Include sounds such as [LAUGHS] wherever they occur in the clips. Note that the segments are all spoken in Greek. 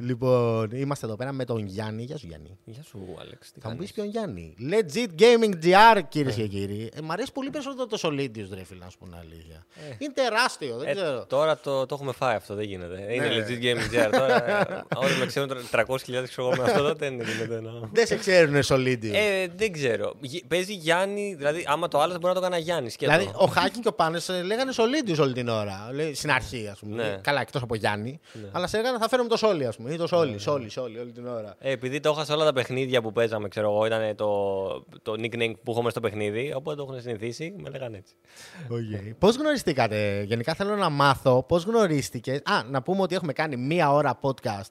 Λοιπόν, είμαστε εδώ πέρα με τον Γιάννη. Γεια σου, Γιάννη. Γεια σου, Άλεξ. Τι Θα μου πεις κάνεις; ποιον Γιάννη. Legit Gaming GR, κυρίε Ναι. και κύριοι. Ε, μ' αρέσει πολύ περισσότερο το Solidus, ρε φίλε, να σου πω την αλήθεια. Είναι τεράστιο, δεν Ε, ξέρω. τώρα το, το έχουμε φάει αυτό, δεν γίνεται. Είναι Ναι. legit gaming GR. Τώρα, [LAUGHS] ε, όλοι με ξέρουν 300.000 ξέρω εγώ με αυτό, τότε δεν γίνεται. να- Δεν σε ξέρουν Solidus. Ε, δεν ξέρω. Γι- Παίζει Γιάννη, δηλαδή άμα το άλλο μπορεί να το κάνει Γιάννη. Δηλαδή, ο Χάκιν και ο Πάνες λέγανε Solidus όλη την ώρα. Λέει, στην αρχή, ας πούμε. Ναι. Καλά, εκτός από Γιάννη. Αλλά σε λέγανε θα φέρουμε το Σόλι, ας πούμε. Ή το Σόλι, Σόλι, Σόλι, όλη την ώρα. Ε, επειδή το είχα σε όλα τα παιχνίδια που παίζαμε, ξέρω εγώ, ήταν το, το nickname που έχουμε στο παιχνίδι, οπότε το έχουν συνηθίσει, με λέγανε έτσι. Okay. Πώς γνωριστήκατε, Γενικά θέλω να μάθω πώς γνωρίστηκες. Α, να πούμε ότι έχουμε κάνει μία ώρα podcast.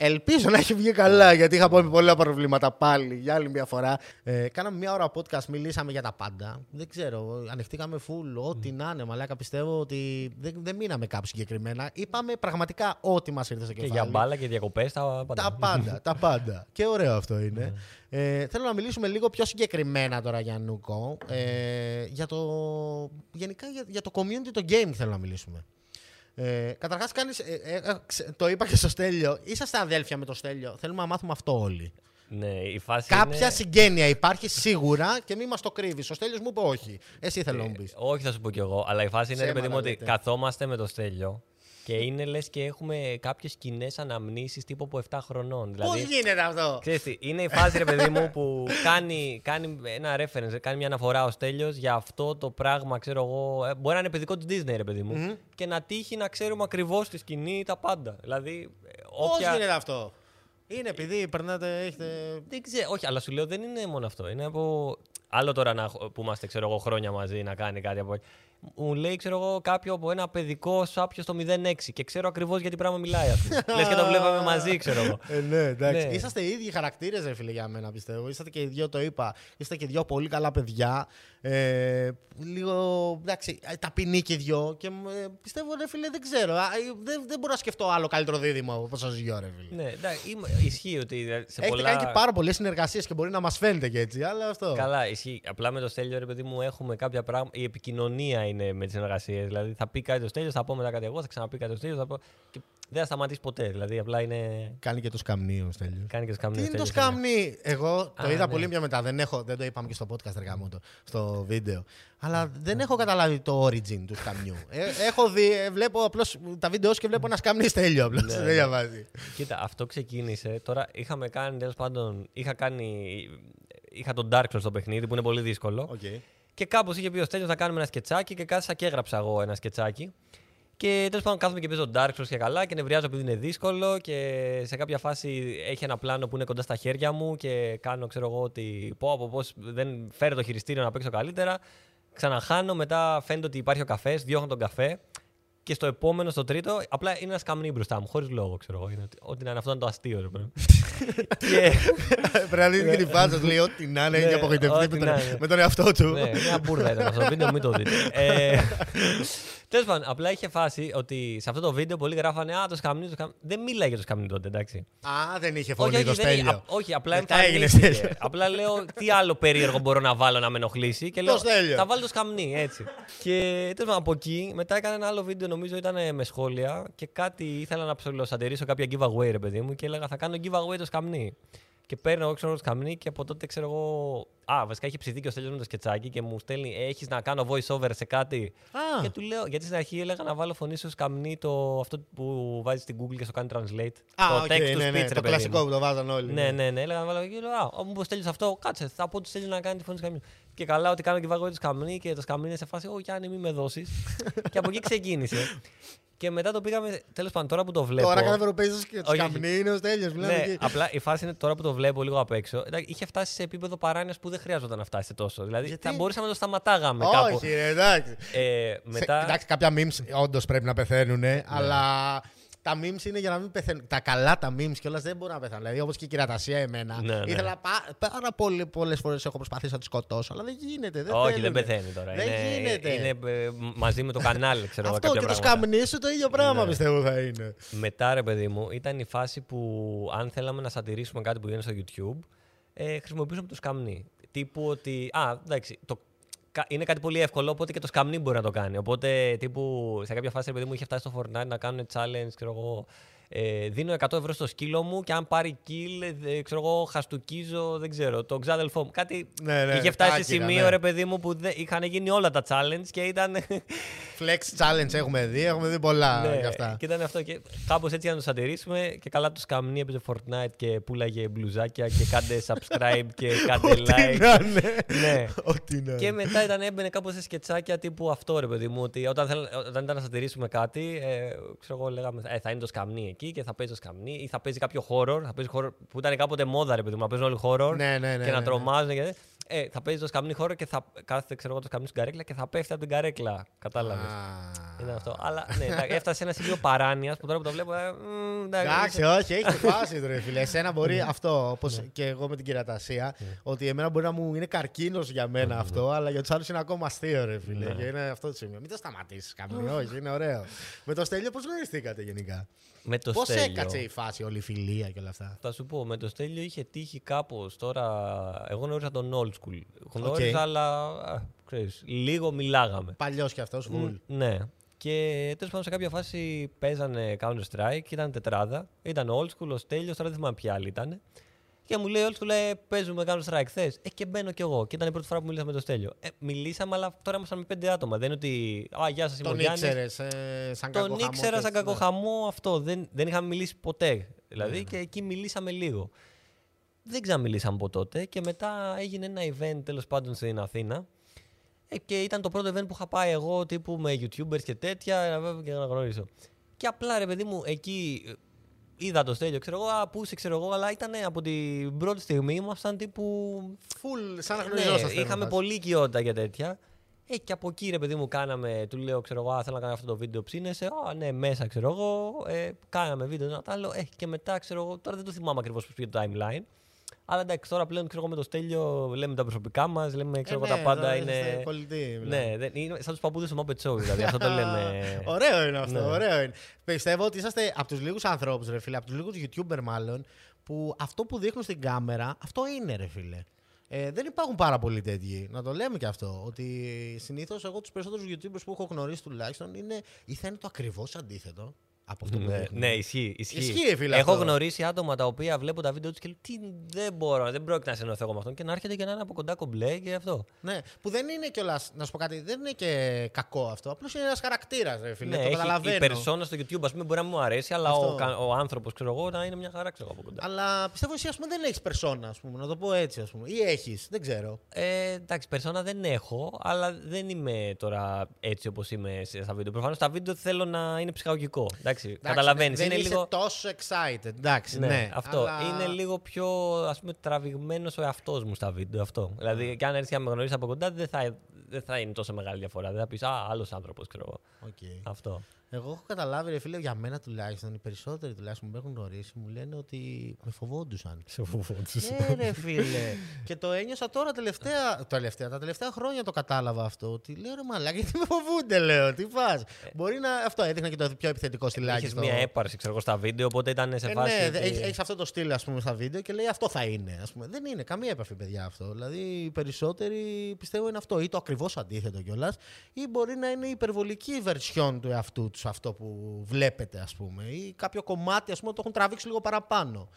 Ελπίζω να έχει βγει καλά, γιατί είχα πολύ πολλά προβλήματα πάλι για άλλη μια φορά. Ε, κάναμε μία ώρα podcast, μιλήσαμε για τα πάντα. Δεν ξέρω, ανοιχτήκαμε full, ό,τι να είναι. Μαλάκα πιστεύω ότι δεν, δεν μείναμε κάπου συγκεκριμένα. Είπαμε πραγματικά ό,τι μας ήρθε στο Και κεφάλι. για μπάλα και διακοπές, τα πάντα. Τα πάντα, τα πάντα. Και ωραίο αυτό είναι. Ε, θέλω να μιλήσουμε λίγο πιο συγκεκριμένα τώρα για Νούκο. Ε, για το, γενικά για, για το community, το game θέλω να μιλήσουμε. Ε, Καταρχάς, κάνεις, ε, ε, ε, ξε- το είπα και στο Στέλιο. Είσαστε αδέλφια με το Στέλιο. Θέλουμε να μάθουμε αυτό όλοι. Ναι, η φάση Κάποια είναι... συγγένεια υπάρχει σίγουρα και μην μας το κρύβεις. Ο Στέλιος μου είπε όχι. Εσύ θέλω να μου πεις. Όχι, θα σου πω κι εγώ. Αλλά η φάση είναι, ρε Ψέματα παιδί μου, ότι λέτε. καθόμαστε με το στέλιο και είναι λες και έχουμε κάποιες κοινέ αναμνήσεις τύπου από 7 χρονών. Πώς Δηλαδή, γίνεται αυτό; Ξέρεις τι, είναι η φάση, ρε παιδί μου, που κάνει, κάνει ένα reference, κάνει μια αναφορά ο Στέλιος για αυτό το πράγμα, ξέρω εγώ. ε, Μπορεί να είναι παιδικό του Disney, ρε παιδί μου. Και να τύχει να ξέρουμε ακριβώς τη σκηνή τα πάντα. Δηλαδή, ε, Πώς όποια. γίνεται αυτό; Είναι επειδή περνάτε, έχετε. Δεν ξέρω, όχι, αλλά σου λέω δεν είναι μόνο αυτό. Είναι από. Άλλο τώρα να, που είμαστε, ξέρω εγώ, χρόνια μαζί να κάνει κάτι από. Μου λέει, ξέρω εγώ, κάποιο από ένα παιδικό σάπιο στο 06 και ξέρω ακριβώς για τι πράγμα μιλάει, α πούμε. [LAUGHS] Λες και το βλέπαμε μαζί, ξέρω εγώ. Ε, ναι, εντάξει. Ναι. Είσαστε οι ίδιοι χαρακτήρες, ρε φίλε, για μένα πιστεύω. Είσαστε και οι δυο, το είπα. Είστε και δυο πολύ καλά παιδιά. Ε, λίγο εντάξει, ε, ταπεινοί και οι δυο. Και ε, πιστεύω, ρε φίλε, δεν ξέρω. Α, ε, δεν, δεν μπορώ να σκεφτώ άλλο καλύτερο δίδυμο από σα δυο, ρε φίλε. ναι, εντάξει, είμαι- ισχύει ότι σε Έχετε πολλά. κάνει και πάρα πολλές συνεργασίες και μπορεί να μας φαίνεται και έτσι, αλλά αυτό. Καλά, ισχύει. Απλά με το Στέλιο, ρε παιδί μου, έχουμε κάποια πράγματα. Η επικοινωνία είναι με τις συνεργασίες. Δηλαδή, θα πει κάτι το Στέλιο, θα πω μετά κάτι εγώ, θα ξαναπεί κάτι το Στέλιο. Θα πω... και δεν θα σταματήσει ποτέ. Δηλαδή, απλά είναι. Κάνει και το σκαμνί ο Στέλιος. Κάνει και σκαμνί. Τι ο είναι το Στέλιος, σκαμνί; Εγώ το Α, είδα ναι. πολύ πιο μετά. Δεν, έχω, δεν το είπαμε και στο podcast, ρε γάμο το, στο βίντεο. Αλλά δεν έχω καταλάβει το origin του σκαμνιού. Ε, έχω δει, ε, βλέπω απλώς τα βίντεο σου και βλέπω ένα σκαμνί στέλιο. Απλώς Ναι. δεν διαβάζει. Κοίτα, αυτό ξεκίνησε. Τώρα είχαμε κάνει τέλος πάντων. Είχα κάνει. Είχα τον Dark Souls στο παιχνίδι που είναι πολύ δύσκολο. Okay. Και κάπως είχε πει ο Στέλιος να κάνουμε ένα σκετσάκι και κάθισα και έγραψα εγώ ένα σκετσάκι. Και τέλος πάντων κάθομαι και παίζω Dark Souls και καλά και νευριάζω επειδή είναι δύσκολο και σε κάποια φάση έχει ένα πλάνο που είναι κοντά στα χέρια μου και κάνω ξέρω εγώ ότι πω από πώς δεν φέρε το χειριστήριο να παίξω καλύτερα. Ξαναχάνω, μετά φαίνεται ότι υπάρχει ο καφές, διώχνω τον καφέ και στο επόμενο, στο τρίτο, απλά είναι ένας καμνί μπροστά μου, χωρίς λόγο, ξέρω εγώ. Είναι ότι- Ό,τι να είναι αυτό είναι το αστείο, ρε παιδί. [LAUGHS] και, Πρέπει να δει και την φάτσα του, λέει ό,τι να είναι, Ναι, έχει απογοητευτεί ό,τι με, να τον- είναι. με τον εαυτό του. ναι, μια μπουρδα ήταν αυτό το βίντεο, μην το δείτε. [LAUGHS] Ε, Τέλος πάντων, απλά είχε φάση ότι σε αυτό το βίντεο πολλοί γράφανε Α, το σκαμνί, το σκαμνί. Δεν μίλαγε για το σκαμνί τότε, εντάξει. Α, δεν είχε όχι, φωνή το όχι, δεν- στέλιο. α- όχι, απλά Μετά έγινε εμφανίστηκε. Στέλιο. απλά λέω τι άλλο περίεργο μπορώ να βάλω να με ενοχλήσει. Και λέω Στέλιο. θα βάλω το σκαμνί, έτσι. και τέλος πάντων από εκεί μετά έκανα ένα άλλο βίντεο, νομίζω ήταν ε, με σχόλια και κάτι ήθελα να ψιλοσατιρίσω κάποια giveaway, ρε παιδί μου, και έλεγα θα κάνω giveaway το σκαμνί. Και παίρνω εγώ ξέρω το σκαμνί και από τότε ξέρω εγώ. Α, βασικά είχε ψηθεί και ο Στέλιος με το σκετσάκι και μου στέλνει: Έχεις να κάνω voice over σε κάτι; Α. Και του λέω, γιατί στην αρχή έλεγα να βάλω φωνή στο σκαμνί το, αυτό που βάζεις στην Google και στο κάνει translate. Α, το OK, text to ναι, speech, ναι, ρε το παιδί κλασικό μου. που το βάζαν όλοι. Ναι, ναι, ναι. Έλεγα να βάλω και λέω, Α, μου στέλνεις αυτό, κάτσε. Θα πω του στέλνεις να κάνει τη φωνή του σκαμνί. Και καλά ότι κάνω και βάγω το σκαμνί και το σκαμνί είναι σε φάση, Ω Γιάννη, μη με δώσεις. [LAUGHS] και από εκεί ξεκίνησε. Και μετά το πήγαμε, τέλος πάντων, τώρα που το βλέπω. Τώρα κάθε Ευρωπαίο και το Όχι, όχι. σκαμνί είναι ο στέλιο. Ναι, απλά η φάση είναι τώρα που το βλέπω λίγο απ' έξω. εντάξει, Είχε φτάσει σε επίπεδο παράνοιας που δεν χρειάζονταν να φτάσει τόσο. Δηλαδή Γιατί; θα μπορούσαμε να το σταματάγαμε κάπου. Όχι, ρε, εντάξει. Ε, μετά. Σε- εντάξει, κάποια memes όντως πρέπει να πεθαίνουν, αλλά τα memes είναι για να μην πεθαίνουν. Τα καλά τα memes κιόλας δεν μπορούν να πεθάνουν. Δηλαδή, όπως και η κυρατασία εμένα. Ναι, ναι. Ήθελα πά- πάρα πολλές φορές έχω προσπαθήσει να τη σκοτώσω, αλλά δεν γίνεται. Δεν Όχι, θέλουνε. δεν πεθαίνει τώρα. Δεν είναι, γίνεται. είναι ε, μαζί με το κανάλι, ξέρω εγώ. Αυτό κάποια και το πράγματα. σκαμνί σου το ίδιο πράγμα Ναι. πιστεύω θα είναι. Μετά, ρε παιδί μου, ήταν η φάση που αν θέλαμε να σατυρίσουμε κάτι που γίνεται στο YouTube, ε, χρησιμοποιούσαμε το σκαμνί. Τύπου ότι. Α, εντάξει, το, κα- είναι κάτι πολύ εύκολο, οπότε και το σκαμνί μπορεί να το κάνει. Οπότε, τύπου, σε κάποια φάση, ρε παιδί μου, είχε φτάσει στο Fortnite να κάνουν challenge, ξέρω εγώ, Ε, δίνω 100 ευρώ στο σκύλο μου και αν πάρει kill, ε, ξέρω εγώ, χαστούκίζω, δεν ξέρω, το ξάδελφό μου. Κάτι. Ναι, ναι, είχε φτάσει σε άκυρα, σημείο, ναι. ρε παιδί μου, που δεν- είχαν γίνει όλα τα challenge και ήταν. Flex challenge έχουμε δει, έχουμε δει πολλά ναι, γι' αυτά. και ήταν αυτό. Και κάπως έτσι για να του αντιρρήσουμε. Και καλά τους καμνί έπαιζε Fortnite και πουλάγε μπλουζάκια και κάντε [LAUGHS] subscribe και κάντε Ό,τι like. να είναι. ναι. Ό,τι να Και είναι. μετά ήταν, έμπαινε κάπως σε σκετσάκια τύπου αυτό ρε παιδί μου. Ότι όταν, θέλ, όταν ήταν να σατυρίσουμε κάτι, ε, ξέρω εγώ, λέγαμε ε, θα είναι το σκαμνί εκεί και θα παίζεις το σκαμνί ή θα παίζει κάποιο horror. Θα παίζει horror που ήταν κάποτε μόδα ρε παιδί μου, να παίζουν όλοι horror Ναι, ναι, ναι, και να ναι, τρομάζουν. Και, ε, θα παίζεις το σκαμνί horror και θα κάθεται ξέρω εγώ, το σκαμνί στην καρέκλα και θα πέφτει από την καρέκλα. Κατάλαβες. Α. Ήταν αυτό. Αλλά ναι, εντάξει, έφτασε σε ένα σημείο παράνοια που τώρα που το βλέπω. Ε, μ, Εντάξει, όχι, έχει τη φάση του ρε φίλε. Εσένα μπορεί αυτό, όπως Ναι. και εγώ με την κυρατασία, ότι εμένα μπορεί να μου είναι καρκίνος για μένα αυτό, αλλά για τους άλλους είναι ακόμα αστείο, ρε φίλε. Ναι. Και είναι αυτό το σημείο. Μην το σταματήσεις καμία, όχι, είναι ωραίο. Με το Στέλιο, πώς γνωριστήκατε γενικά; Με το Πώς Στέλιο. έκατσε η φάση, όλη η φιλία και όλα αυτά; Θα σου πω, με το Στέλιο είχε τύχει κάπως τώρα. Εγώ γνώριζα τον old school. Γνώριζα, αλλά α, ξέρεις, λίγο μιλάγαμε. Παλιός κι αυτός, βουλ. Ναι. Και τέλος πάντων σε κάποια φάση παίζανε Counter Strike και ήταν τετράδα. Ήταν old school, ο Στέλιος, τώρα δεν θυμάμαι ποια άλλη ήταν. Και μου λέει old school, λέει, παίζουμε Counter Strike θες. Ε, και μπαίνω κι εγώ. Και ήταν η πρώτη φορά που μιλήσαμε με το Στέλιο. Ε, μιλήσαμε, αλλά τώρα ήμασταν με πέντε άτομα. Δεν είναι ότι. Α, γεια σας, είμαι ο Τον Γιάννης». ήξερες ε, σαν κακό Τον χαμό ήξερα και σαν έτσι, ναι. κακοχαμό αυτό. Δεν, δεν είχαμε μιλήσει ποτέ. Δηλαδή και εκεί μιλήσαμε λίγο. Δεν ξαναμιλήσαμε από τότε και μετά έγινε ένα event τέλος πάντων στην Αθήνα. Ε, και ήταν το πρώτο event που είχα πάει εγώ τύπου με YouTubers και τέτοια ε, βέβαια, και να γνωρίσω. Και απλά ρε παιδί μου εκεί ε, είδα το στέλιο, ξέρω εγώ, α, πού είσαι, ξέρω εγώ, αλλά ήταν από την πρώτη στιγμή ήμασταν τύπου Full, σαν να ναι, γνωριζόσαστε. είχαμε ρε, πολύ οικειότητα για τέτοια. Ε, και από εκεί ρε παιδί μου κάναμε, του λέω, ξέρω εγώ, «Α, θέλω να κάνω αυτό το βίντεο, ψήνεσαι. Α, ναι, μέσα, ξέρω εγώ. Ε, κάναμε βίντεο, ένα τ' άλλο. Ε, και μετά, ξέρω εγώ, τώρα δεν το θυμάμαι ακριβώς πώς πήγε το timeline. Αλλά εντάξει, τώρα πλέον ξέρω εγώ με το στέλιο λέμε τα προσωπικά μας, λέμε ξέρω Ε, εγώ ναι, τα πάντα τώρα είναι. είστε κολλητοί, μιλάμε. Ναι, δεν, είναι σαν τους παππούδες του Muppet Show, δηλαδή. αυτό το [LAUGHS] λέμε. Ωραίο είναι αυτό, Ναι. ωραίο είναι. Πιστεύω ότι είσαστε από τους λίγους ανθρώπους, ρε φίλε, από τους λίγους YouTuber μάλλον, που αυτό που δείχνουν στην κάμερα, αυτό είναι, ρε φίλε. Ε, δεν υπάρχουν πάρα πολλοί τέτοιοι. Να το λέμε και αυτό. Ότι συνήθως εγώ τους περισσότερους YouTubers που έχω γνωρίσει τουλάχιστον είναι ή θα είναι το ακριβώς αντίθετο από αυτό που ναι, δείχνουν. ναι, ισχύει. Ισχύει, Ισχύει, φίλε, Έχω αυτό. γνωρίσει άτομα τα οποία βλέπω τα βίντεο τους και λέω Τι δεν μπορώ, δεν πρόκειται να συνεννοηθώ εγώ με αυτόν και να έρχεται και να είναι από κοντά κομπλέ και αυτό. Ναι, που δεν είναι κιόλας, να σου πω κάτι, δεν είναι και κακό αυτό. Απλώς είναι ένας χαρακτήρας, ρε φίλε. ναι, το έχει, καταλαβαίνω. η περσόνα στο YouTube ας πούμε, μπορεί να μου αρέσει, αλλά Αυτό. ο, κα- ο άνθρωπος, ξέρω εγώ, να είναι μια χαρά ξέρω, από κοντά. Αλλά πιστεύω εσύ, ας πούμε, δεν έχεις περσόνα, ας πούμε, να το πω έτσι, ας πούμε. Ή έχεις, δεν ξέρω. Ε, εντάξει, περσόνα δεν έχω, αλλά δεν είμαι τώρα έτσι όπως είμαι σε- στα βίντεο. Προφανώς στα βίντεο θέλω να είναι ψυχαγωγικό. Εντάξει, καταλαβαίνεις. Δεν είναι είσαι λίγο. τόσο excited. Εντάξει, ναι. αυτό. αλλά- Είναι λίγο πιο ας πούμε, τραβηγμένος ο εαυτός μου στα βίντεο. Αυτό. Δηλαδή, και αν έρθει να με γνωρίσει από κοντά, δεν θα, δεν θα είναι τόσο μεγάλη διαφορά. Δεν θα πεις Α, άλλος άνθρωπος, ξέρω εγώ. Οκ. Αυτό. Εγώ έχω καταλάβει, ρε φίλε, για μένα τουλάχιστον, οι περισσότεροι τουλάχιστον που με έχουν γνωρίσει μου λένε ότι με φοβόντουσαν. Σε φοβόντουσαν. ναι, ρε φίλε. και το ένιωσα τώρα τελευταία, τελευταία, τα τελευταία χρόνια το κατάλαβα αυτό. Ότι λέω ρε μαλάκα, γιατί με φοβούνται, λέω. Τι πα. Μπορεί να. Αυτό έδειχνα και το πιο επιθετικό στυλάκι. Είχες στο- μία έπαρση ξέρω, εγώ, στα βίντεο, οπότε ήταν σε Ε, φάση. ναι, ότι- έχει έχεις αυτό το στυλ ας πούμε, στα βίντεο και λέει αυτό θα είναι. Ας πούμε. Δεν είναι καμία επαφή, παιδιά, αυτό. Δηλαδή, οι περισσότεροι πιστεύω είναι αυτό. Ή το ακριβώς αντίθετο κιόλας, ή μπορεί να είναι η υπερβολική version του εαυτού τους αυτό που βλέπετε, ας πούμε. Ή κάποιο κομμάτι, ας πούμε, το έχουν τραβήξει λίγο παραπάνω.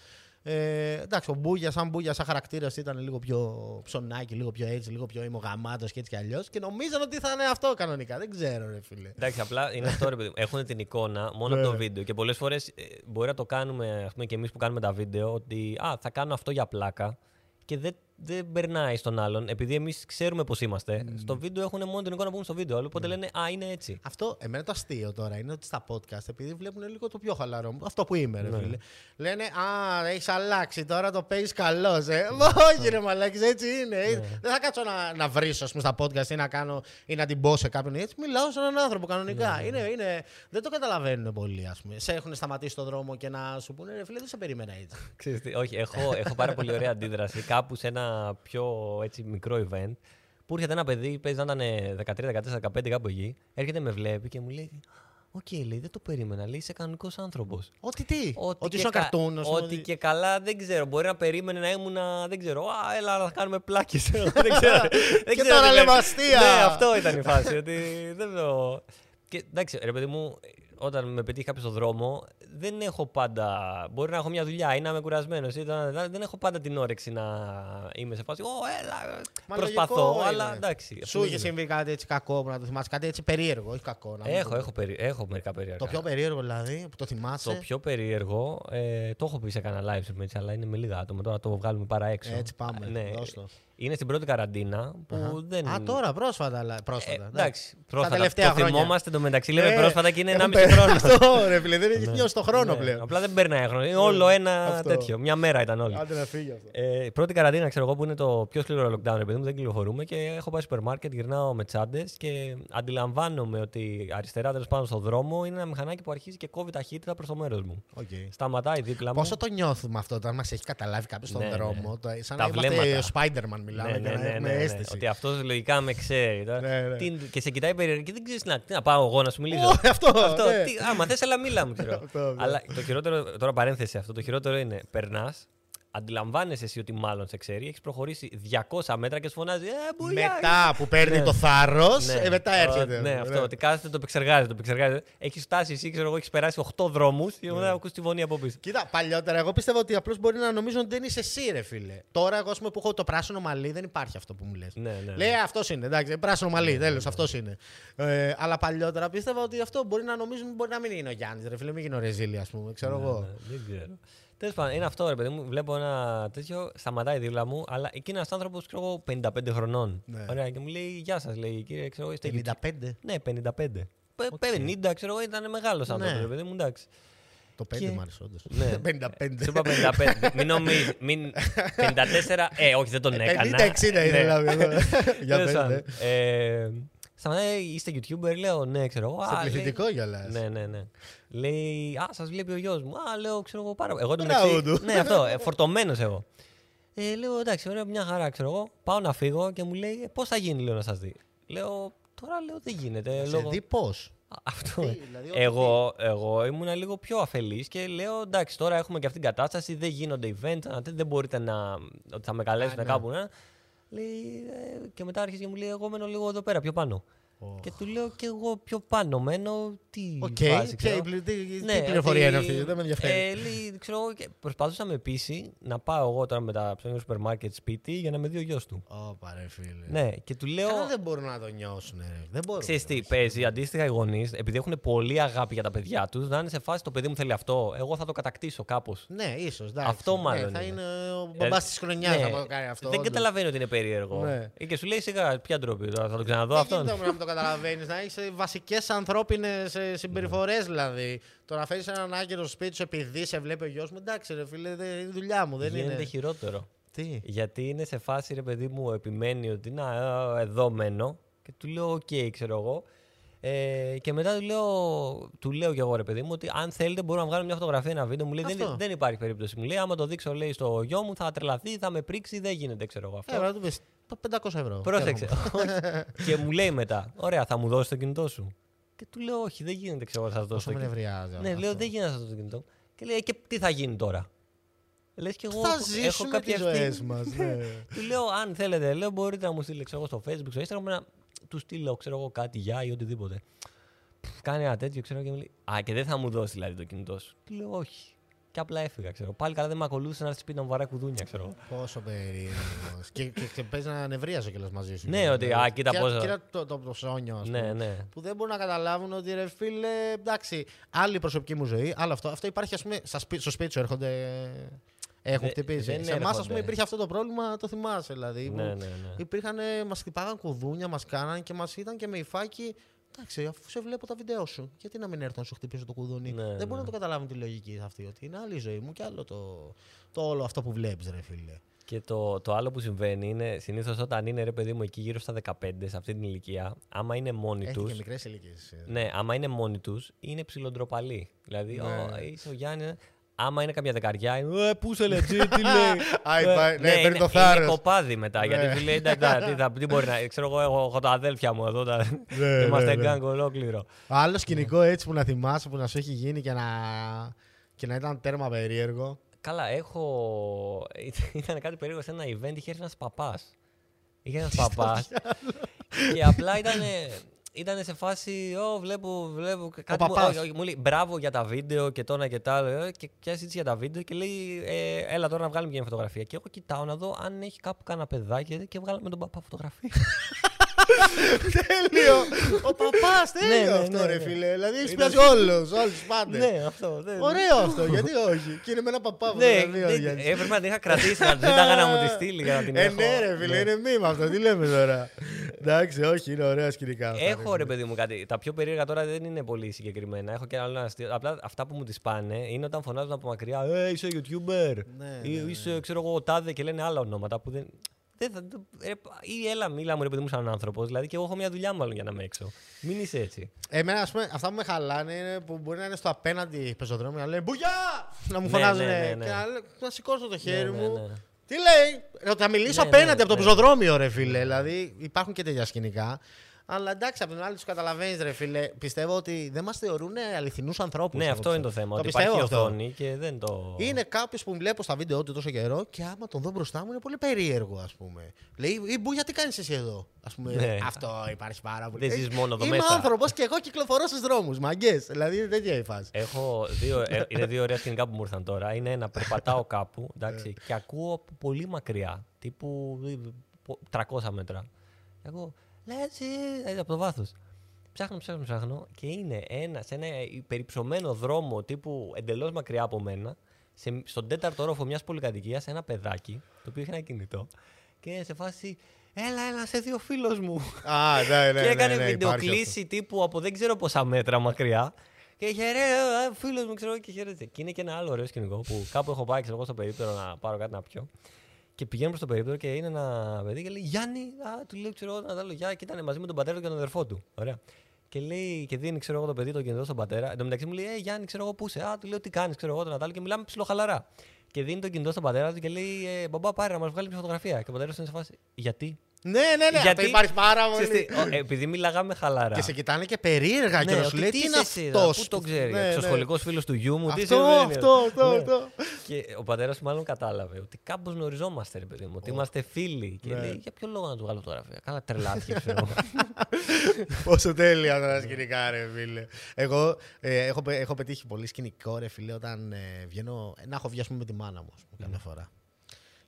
Ε, εντάξει, ο Μπούγιας, σαν Μπούγιας, σαν χαρακτήρας ήταν λίγο πιο ψωνάκι, λίγο πιο έτσι, λίγο πιο ημογαμάτος και έτσι κι αλλιώς. Και νομίζαν ότι θα είναι αυτό κανονικά. Δεν ξέρω, ρε φίλε. Εντάξει, απλά είναι αυτό ρε παιδί μου. Έχουν την εικόνα μόνο από το Ναι. βίντεο. Και πολλές φορές μπορεί να το κάνουμε, ας πούμε, και εμείς που κάνουμε τα βίντεο, ότι Α, θα κάνω αυτό για πλάκα. Και δεν, δεν περνάει στον άλλον, επειδή εμείς ξέρουμε πώς είμαστε. Στο βίντεο έχουν μόνο την εικόνα που έχουν στο βίντεο. Οπότε λένε Α, είναι έτσι. Αυτό, εμένα το αστείο τώρα είναι ότι στα podcast, επειδή βλέπουν λίγο το πιο χαλαρό μου, αυτό που είμαι, ρε Ναι. φίλε. Λένε Α, έχεις αλλάξει τώρα, το παίζεις καλός. Ε. Μα όχι, ρε Μαλάκης, έτσι είναι. Ναι. Δεν θα κάτσω να, να βρίσω ας πούμε, στα podcast ή να, κάνω, ή να την πω σε κάποιον. Έτσι, μιλάω σε έναν άνθρωπο κανονικά. Ναι, Είναι, είναι, δεν το καταλαβαίνουν πολύ, ας πούμε. Σε έχουν σταματήσει στον δρόμο και να σου πούνε, ρε φίλε, δεν σε περίμενα έτσι. Ξέρεις τι, όχι, έχω, έχω πάρα πολύ ωραία αντίδραση κάπου σε ένα πιο έτσι, μικρό event που έρχεται ένα παιδί, παίζει να ήταν 13, 14, 15 κάπου εκεί, έρχεται με βλέπει και μου λέει Οκ, λέει, δεν το περίμενα. Λέει, είσαι κανονικός άνθρωπος. Ότι τι, ότι, και ήσουν κα- καρτούν, ας πούμε, Ότι ότι- και καλά, δεν ξέρω. Μπορεί να περίμενε να ήμουν, δεν ξέρω. Α, έλα να κάνουμε πλάκες. [LAUGHS] δεν ξέρω. δεν Και ξέρω τώρα τι λέμε λέει. αστεία. Ναι, αυτό ήταν η φάση. ότι δεν το. Και εντάξει, ρε παιδί μου, όταν με πετύχει κάποιος στον δρόμο, δεν έχω πάντα. Μπορεί να έχω μια δουλειά ή να είμαι κουρασμένος. Δεν έχω πάντα την όρεξη να είμαι σε φάση. Ω, έλα, Μα προσπαθώ. λογικό είναι. Αλλά εντάξει. Σου αυτό είχε είναι. συμβεί κάτι έτσι κακό που να το θυμάσαι, κάτι έτσι περίεργο, όχι κακό. να μην Έχω, το- έχω, περί... έχω μερικά περίεργα. Το πιο περίεργο δηλαδή που το θυμάσαι. Το πιο περίεργο, ε, το έχω πει σε κανένα live stream έτσι, αλλά είναι με λίγα άτομα. Τώρα το βγάλουμε παρά έξω. Έτσι πάμε. Ναι. δώσ' το. Είναι στην πρώτη καραντίνα που Αχα. δεν. Α, τώρα, πρόσφατα. αλλά- Ε, πρόσφατα. εντάξει, πρόσφατα. τελευταία το χρόνια. θυμόμαστε το μεταξύ, λέμε Ε, πρόσφατα και είναι έχουν 1,5 πε- χρόνο. [LAUGHS] Αυτό ρε φίλε, δεν έχει Ναι. νιώσει το χρόνο Ναι, πλέον. Απλά δεν περνάει χρόνο. Είναι όλο ένα Αυτό. τέτοιο. Μια μέρα ήταν όλοι. Άντε να φύγει αυτό. Ε, η πρώτη καραντίνα, ξέρω εγώ, που είναι το πιο σκληρό lockdown, επειδή μου δεν κυκλοφορούμε και έχω πάει στο σούπερ μάρκετ, γυρνάω με τσάντες και αντιλαμβάνομαι ότι αριστερά τέλος πάνω στον δρόμο είναι ένα μηχανάκι που αρχίζει και κόβει ταχύτητα προς το μέρος μου. Οκ. Σταματάει δίπλα μου. Πόσο το νιώθουμε αυτό όταν μας έχει καταλάβει κάποιος στον Ναι, ναι. δρόμο. Το, σαν Τα να είμαστε βλέμματα. ο Spider-Man μιλάμε ναι, και ναι, να ναι, έχουμε ναι, ναι. αίσθηση. Ότι αυτός λογικά με ξέρει. Τώρα. Ναι, ναι. Τι- και σε κοιτάει περίεργα και δεν ξέρεις τι να, τι να πάω εγώ να σου μιλήσω. Ω, αυτό, αυτό ναι. τι, άμα θες, αλλά μίλα μου. Ξέρω. Αυτό, αυτό. αλλά το χειρότερο, τώρα παρένθεση αυτό, το χειρότερο είναι περνάς, αντιλαμβάνεσαι εσύ ότι μάλλον σε ξέρει, έχεις προχωρήσει 200 μέτρα και σου φωνάζει Ε, μπουλιά, Μετά που παίρνει Ναι. το θάρρος, Ναι. μετά έρχεται. Ναι, αυτό. Ότι κάθεται, το επεξεργάζεται. Το επεξεργάζεται. Έχεις φτάσει εσύ, ξέρω εγώ, έχεις περάσει 8 δρόμους και μετά ακούς τη φωνή από πίσω. Κοίτα, παλιότερα εγώ πίστευα ότι απλώς μπορεί να νομίζουν ότι δεν είσαι εσύ, ρε φίλε. Τώρα, εγώ ας πούμε, που έχω το πράσινο μαλλί, δεν υπάρχει αυτό που μου λες. Ναι, ναι. Λέει αυτός είναι, εντάξει, πράσινο μαλλί, τέλος, αυτός είναι. Ε, αλλά παλιότερα πίστευα ότι αυτό μπορεί να νομίζουν, μπορεί να μην είναι ο Γιάννης, ρε φίλε, μην γίνει ο Ρεζίλη, ας πούμε, ξέρω εγώ. Ναι, δεν ξέρω. Τέλος πάντων, είναι αυτό ρε παιδί μου. Βλέπω ένα τέτοιο, σταματάει δίπλα μου, αλλά εκεί είναι ένας άνθρωπος, ξέρω εγώ, 55 χρονών. Ναι. Ωραία, και μου λέει Γεια σας, λέει κύριε, ξέρω εγώ, είστε 55. Ναι, 55. Πε- 50, ξέρω εγώ, ήταν μεγάλος άνθρωπος, Ναι. ρε παιδί μου, εντάξει. Το 5 Και- μου άρεσε, όντως. Ναι. [LAUGHS] 55. Σου είπα 55. μην νομίζει. Μην... 54. Ε, όχι, δεν τον έκανα. 50-60 Ναι. είναι, δηλαδή. εδώ. [LAUGHS] Για Τέλος πες, πάντων, ναι. ε, Σταματάει, είστε YouTuber, λέω, ναι, ξέρω εγώ. Σε «Α», λέει, πληθυντικό κιόλα. Ναι, ναι, ναι. Λέει, Α, σας βλέπει ο γιος μου. Α, λέω, ξέρω εγώ πάρα Εγώ το Μπράβο μεταξύ. του. Ναι, αυτό, ε, φορτωμένος εγώ. Ε, λέω, εντάξει, ωραία, μια χαρά, ξέρω εγώ. Πάω να φύγω και μου λέει, Πώς θα γίνει, λέω, να σας δει. Λέω, Τώρα λέω, δεν γίνεται. Σε λόγω... δει πώς. Α, Αυτό. Τι, ε. δηλαδή, ό,τι εγώ, εγώ ήμουν λίγο πιο αφελής και λέω εντάξει, τώρα έχουμε και αυτήν την κατάσταση. Δεν γίνονται events. αν Δεν μπορείτε να. ότι θα με καλέσετε Α, ναι. κάπου. Ναι. Λέει, ε, και μετά άρχισε και μου λέει: Εγώ μένω λίγο εδώ πέρα, πιο πάνω. Ω. Και του λέω και εγώ πιο πάνω μένω. Τι Οκ, φάση, ποια ξέρω. η πλη- τι Ναι, τι πληροφορία είναι ότι, αυτή, δεν με ενδιαφέρει. Ε, λέει, ξέρω, εγώ, και προσπαθούσα με πείσει να πάω εγώ τώρα με τα ψώνια σούπερ μάρκετ σπίτι για να με δει ο γιος του. Ώπα, ρε φίλε. Ναι, και του λέω. Καλά δεν μπορούν να το νιώσουν. ρε. Δεν μπορούν. Ξέρεις τι, παίζει αντίστοιχα οι γονείς, επειδή έχουν πολύ αγάπη για τα παιδιά τους, να είναι σε φάση το παιδί μου θέλει αυτό, εγώ θα το κατακτήσω κάπως. Ναι, ίσως. Αυτό μάλλον θα είναι. είναι ο μπαμπάς της χρονιάς να το κάνει αυτό. Δεν όντως. καταλαβαίνει ότι είναι περίεργο. Ναι. Ε, Και σου λέει σιγά, ποια ντροπή, τώρα θα το ξαναδώ Δεν αυτόν. Γίνεται όμως να μην το καταλαβαίνεις, να έχεις βασικές ανθρώπινες συμπεριφορές δηλαδή. Το να φέρεις έναν άκυρο στο σπίτι σου επειδή σε βλέπει ο γιος μου, εντάξει, ρε φίλε, δεν είναι η δουλειά μου. Δεν Γίνεται είναι. χειρότερο. Τι; Γιατί είναι σε φάση, ρε παιδί μου, επιμένει ότι να, ε, εδώ μένω. Και του λέω, οκ, ξέρω εγώ. Ε, και μετά του λέω, του λέω κι εγώ ρε παιδί μου ότι αν θέλετε μπορούμε να βγάλουμε μια φωτογραφία, ένα βίντεο. Μου λέει Αυτό. δεν, δεν υπάρχει περίπτωση. Μου λέει άμα το δείξω λέει, στο γιο μου θα τρελαθεί, θα με πρίξει, δεν γίνεται ξέρω εγώ αυτό. Ε, να του πει 500 ευρώ. Πρόσεξε. Έρχομαι. [LAUGHS] και μου λέει μετά, ωραία θα μου δώσεις το κινητό σου. Και του λέω όχι δεν γίνεται ξέρω εγώ θα σου δώσω Πόσο το με κινητό. νευριάζει. Ναι, αυτό. λέω δεν γίνεται να σου δώσω το κινητό. Και λέει και τι θα γίνει τώρα; Λες και εγώ Θα έχω- έχω ζήσουμε κάποια τις ζωές ευθύνη. μας. Ναι. [LAUGHS] Του λέω, αν θέλετε, λέω, μπορείτε να μου στείλετε ξέρω, εγώ, στο Facebook, στο Instagram, να του στείλω ξέρω, εγώ, κάτι για ή οτιδήποτε. Πφ, Κάνει ένα τέτοιο, ξέρω και μου λέει, Α, και δεν θα μου δώσει δηλαδή το κινητό σου. Του λέω, Όχι. Και απλά έφυγα, ξέρω. Πάλι καλά δεν με ακολούθησε να έρθει σπίτι να μου βαράει κουδούνια, ξέρω. εγώ. Πόσο περίεργος. και, και, και παίζει να νευρίαζω κιόλας μαζί σου. Ναι, ότι, α, κοίτα Κοίτα- πόσο- Κοίτα το, το, το ψώνιο, ας πούμε. ναι, ναι. Που δεν μπορούν να καταλάβουν ότι ρε φίλε, εντάξει, άλλη προσωπική μου ζωή, άλλο αυτό. Αυτό υπάρχει, ας πούμε, στα σπί- στο σπίτι σου έρχονται. Έχουν Δεν- χτυπήσει. δεν Σε εμάς, ας έρχονται. πούμε, υπήρχε αυτό το πρόβλημα, το θυμάσαι δηλαδή. Ναι, ναι, ναι. Υπήρχαν, μας χτυπάγαν κουδούνια, μας κάναν και μας ήταν και με υφάκι. Εντάξει, αφού σε βλέπω τα βίντεο σου, γιατί να μην έρθω να σου χτυπήσω το κουδούνι; Ναι, δεν ναι. μπορούν να το καταλάβουν τη λογική αυτή. Ότι είναι άλλη η ζωή μου και άλλο το, το όλο αυτό που βλέπεις, ρε φίλε. Και το, το άλλο που συμβαίνει είναι συνήθως όταν είναι ρε παιδί μου εκεί γύρω στα 15, σε αυτή την ηλικία, άμα είναι μόνοι Έχει του. και μικρές ηλικίες. Ναι, άμα είναι μόνοι τους, είναι ψιλοντροπαλοί. Δηλαδή, Ναι. «Ω, είσαι ο Γιάννη. Άμα είναι καμιά δεκαριά, είναι Ε, πού σε legit, τι λέει; [LAUGHS] Α, Ε, υπά- ναι, παίρνει είναι, το θάρρος. Είναι κοπάδι μετά. Ναι. Γιατί του λέει εντάξει, τώρα, τι, θα- [LAUGHS] τι μπορεί να. Ξέρω εγώ, έχω, έχω τα αδέλφια μου εδώ. Τα, Ναι, [LAUGHS] είμαστε ναι, ναι. γκάγκ ολόκληρο. Άλλο σκηνικό έτσι που να θυμάσαι που να σου έχει γίνει και να, και να ήταν τέρμα περίεργο. Καλά, έχω. Ήταν κάτι περίεργο σε ένα event, είχε έρθει ένας παπάς. Είχε ένας παπάς. και απλά ήταν. Ήταν σε φάση. Ω, βλέπω, βλέπω. Κάτι μου, παπάς. όχι, όχι, μου λέει μπράβο για τα βίντεο και το ένα και τα άλλο. ε, Και πια συζήτηση για τα βίντεο και λέει, ε, έλα τώρα να βγάλουμε και μια φωτογραφία. Και εγώ κοιτάω να δω αν έχει κάπου κανένα παιδάκι και βγάλαμε τον παπά φωτογραφία. [LAUGHS] Τέλειο! Ο παπάς, Ναι, ναι, τέλειο ναι, αυτό, ρε ναι. φίλε. Δηλαδή έχει Ήταν- πιάσει όλου, όλους τους πάντες. ναι, αυτό. ναι, ναι. Ωραίο αυτό, γιατί όχι. Και είναι με ένα παπά Ναι, φωτογραφία, ο δεν- Γιάννης. έπρεπε να την είχα κρατήσει, να δεν τα να μου τη στείλει για να την Ε, έχω. ναι, ρε φίλε, είναι μήμα αυτό. Τι λέμε τώρα. Εντάξει, όχι, είναι ωραία σκηνικά. αυτά, Έχω ρε φίλε. παιδί μου κάτι. Τα πιο περίεργα τώρα δεν είναι πολύ συγκεκριμένα. Έχω και ένα άλλο αστείο. Απλά αυτά που μου τις πάνε είναι όταν φωνάζουν από μακριά Ε, είσαι YouTuber. Ναι, ή ναι, ναι. είσαι, ξέρω εγώ, τάδε και λένε άλλα ονόματα που δεν. Δεν θα, ε, ή έλα, μίλα μου ρε παιδί μου σαν άνθρωπος. Δηλαδή και εγώ έχω μια δουλειά μάλλον για να είμαι έξω. Μην είσαι έτσι. Εμένα, ας πούμε, αυτά που με χαλάνε είναι που μπορεί να είναι στο απέναντι πεζοδρόμιο να λένε Μπουγιά! Να μου Ναι, φωνάζουν ναι, ναι, ναι. και να, λέ- να σηκώσω το χέρι ναι, μου. ναι. Τι λέει, ε, θα μιλήσω Ναι, απέναντι ναι, από το ναι. πεζοδρόμιο, ρε φίλε. Δηλαδή υπάρχουν και τέτοια σκηνικά. Αλλά εντάξει, από την άλλη τους καταλαβαίνεις, ρε φίλε. Πιστεύω ότι δεν μας θεωρούν αληθινούς ανθρώπους. Ναι, αυτό είναι το θέμα. ότι πιστεύω υπάρχει αυτό. οθόνη και δεν το. Είναι κάποιος που βλέπω στα βίντεο του τόσο καιρό και άμα τον δω μπροστά μου είναι πολύ περίεργο, ας πούμε. Λέει, ή μπου, γιατί κάνεις εσύ εδώ; Ας πούμε, Ναι. Αυτό υπάρχει πάρα πολύ. Δεν ζεις μόνο εδώ Είμαι μέσα. άνθρωπος και εγώ κυκλοφορώ στους δρόμους. Μαγκές. Δηλαδή είναι τέτοια η φάση. Έχω δύο, ε, είναι δύο ωραία σκηνικά που μου ήρθαν τώρα. Είναι ένα περπατάω κάπου εντάξει, και ακούω από πολύ μακριά, τύπου ε, πο- 300 μέτρα. Και ακούω, έτσι, έτσι από το βάθος. Ψάχνω, ψάχνω, ψάχνω και είναι ένα, σε ένα υπερυψωμένο δρόμο τύπου εντελώς μακριά από μένα, σε, στον τέταρτο όροφο μιας πολυκατοικίας, ένα παιδάκι, το οποίο έχει ένα κινητό και είναι σε φάση. Έλα, έλα, σε δύο φίλος μου. Α, ναι, [LAUGHS] ναι. και έκανε ναι, ναι, υπάρχει βιντεοκλήση τύπου από δεν ξέρω πόσα μέτρα μακριά. Και χαιρέ, φίλος μου, ξέρω και χαίρεται. Και είναι και ένα άλλο ωραίο σκηνικό που κάπου έχω πάει, ξέρω εγώ, στο περίπτερο να πάρω κάτι να πιω. Και πηγαίνω προ το περίπτερο και είναι ένα παιδί και λέει Γιάννη, α, του λέει, ξέρω εγώ, να τα λέω γεια. Και ήταν μαζί με τον πατέρα του και τον αδερφό του. Ωραία. Και λέει, και δίνει, ξέρω εγώ, το παιδί το κινητό στον πατέρα. Εν τω μεταξύ μου λέει, Ε, Γιάννη, ξέρω εγώ, πού είσαι. Α, του λέω, τι κάνεις, ξέρω εγώ, τον Νατάλιο και μιλάμε ψιλοχαλαρά. Και δίνει το κινητό στον πατέρα του και λέει, ε, Μπαμπά, πάρε να μας βγάλει μια φωτογραφία. Και ο πατέρας του είναι σε φάση, Γιατί. Ναι, ναι, ναι. Αυτό υπάρχει πάρα Ξέρεις πολύ. τι, ο, επειδή μιλάγαμε χαλαρά. Και σε κοιτάνε και περίεργα και Ναι, να σου ότι λέει τι τι είναι είσαι εσύ, αυτός. Πού το ξέρεις. Ναι, ο ναι. σχολικό φίλος του γιού μου, τι Αυτό, συμβαίνει. αυτό, αυτό, Ναι. αυτό. Και ο πατέρας μου μάλλον κατάλαβε ότι κάπως γνωριζόμαστε, ρε παιδί μου. Ότι είμαστε φίλοι. Και Ναι. λέει, για ποιο λόγο να του βγάλω φωτογραφία. Καλά τρελάθηκε, ξέρω. [LAUGHS] Πόσο τέλεια τα σκηνικά, ρε φίλε. Εγώ ε, έχω, πε- έχω πετύχει πολύ σκηνικό, ρε φίλε, όταν ε, βγαίνω. Να έχω βγει, ας πούμε, με τη μάνα μου, ας πούμε, καμιά φορά.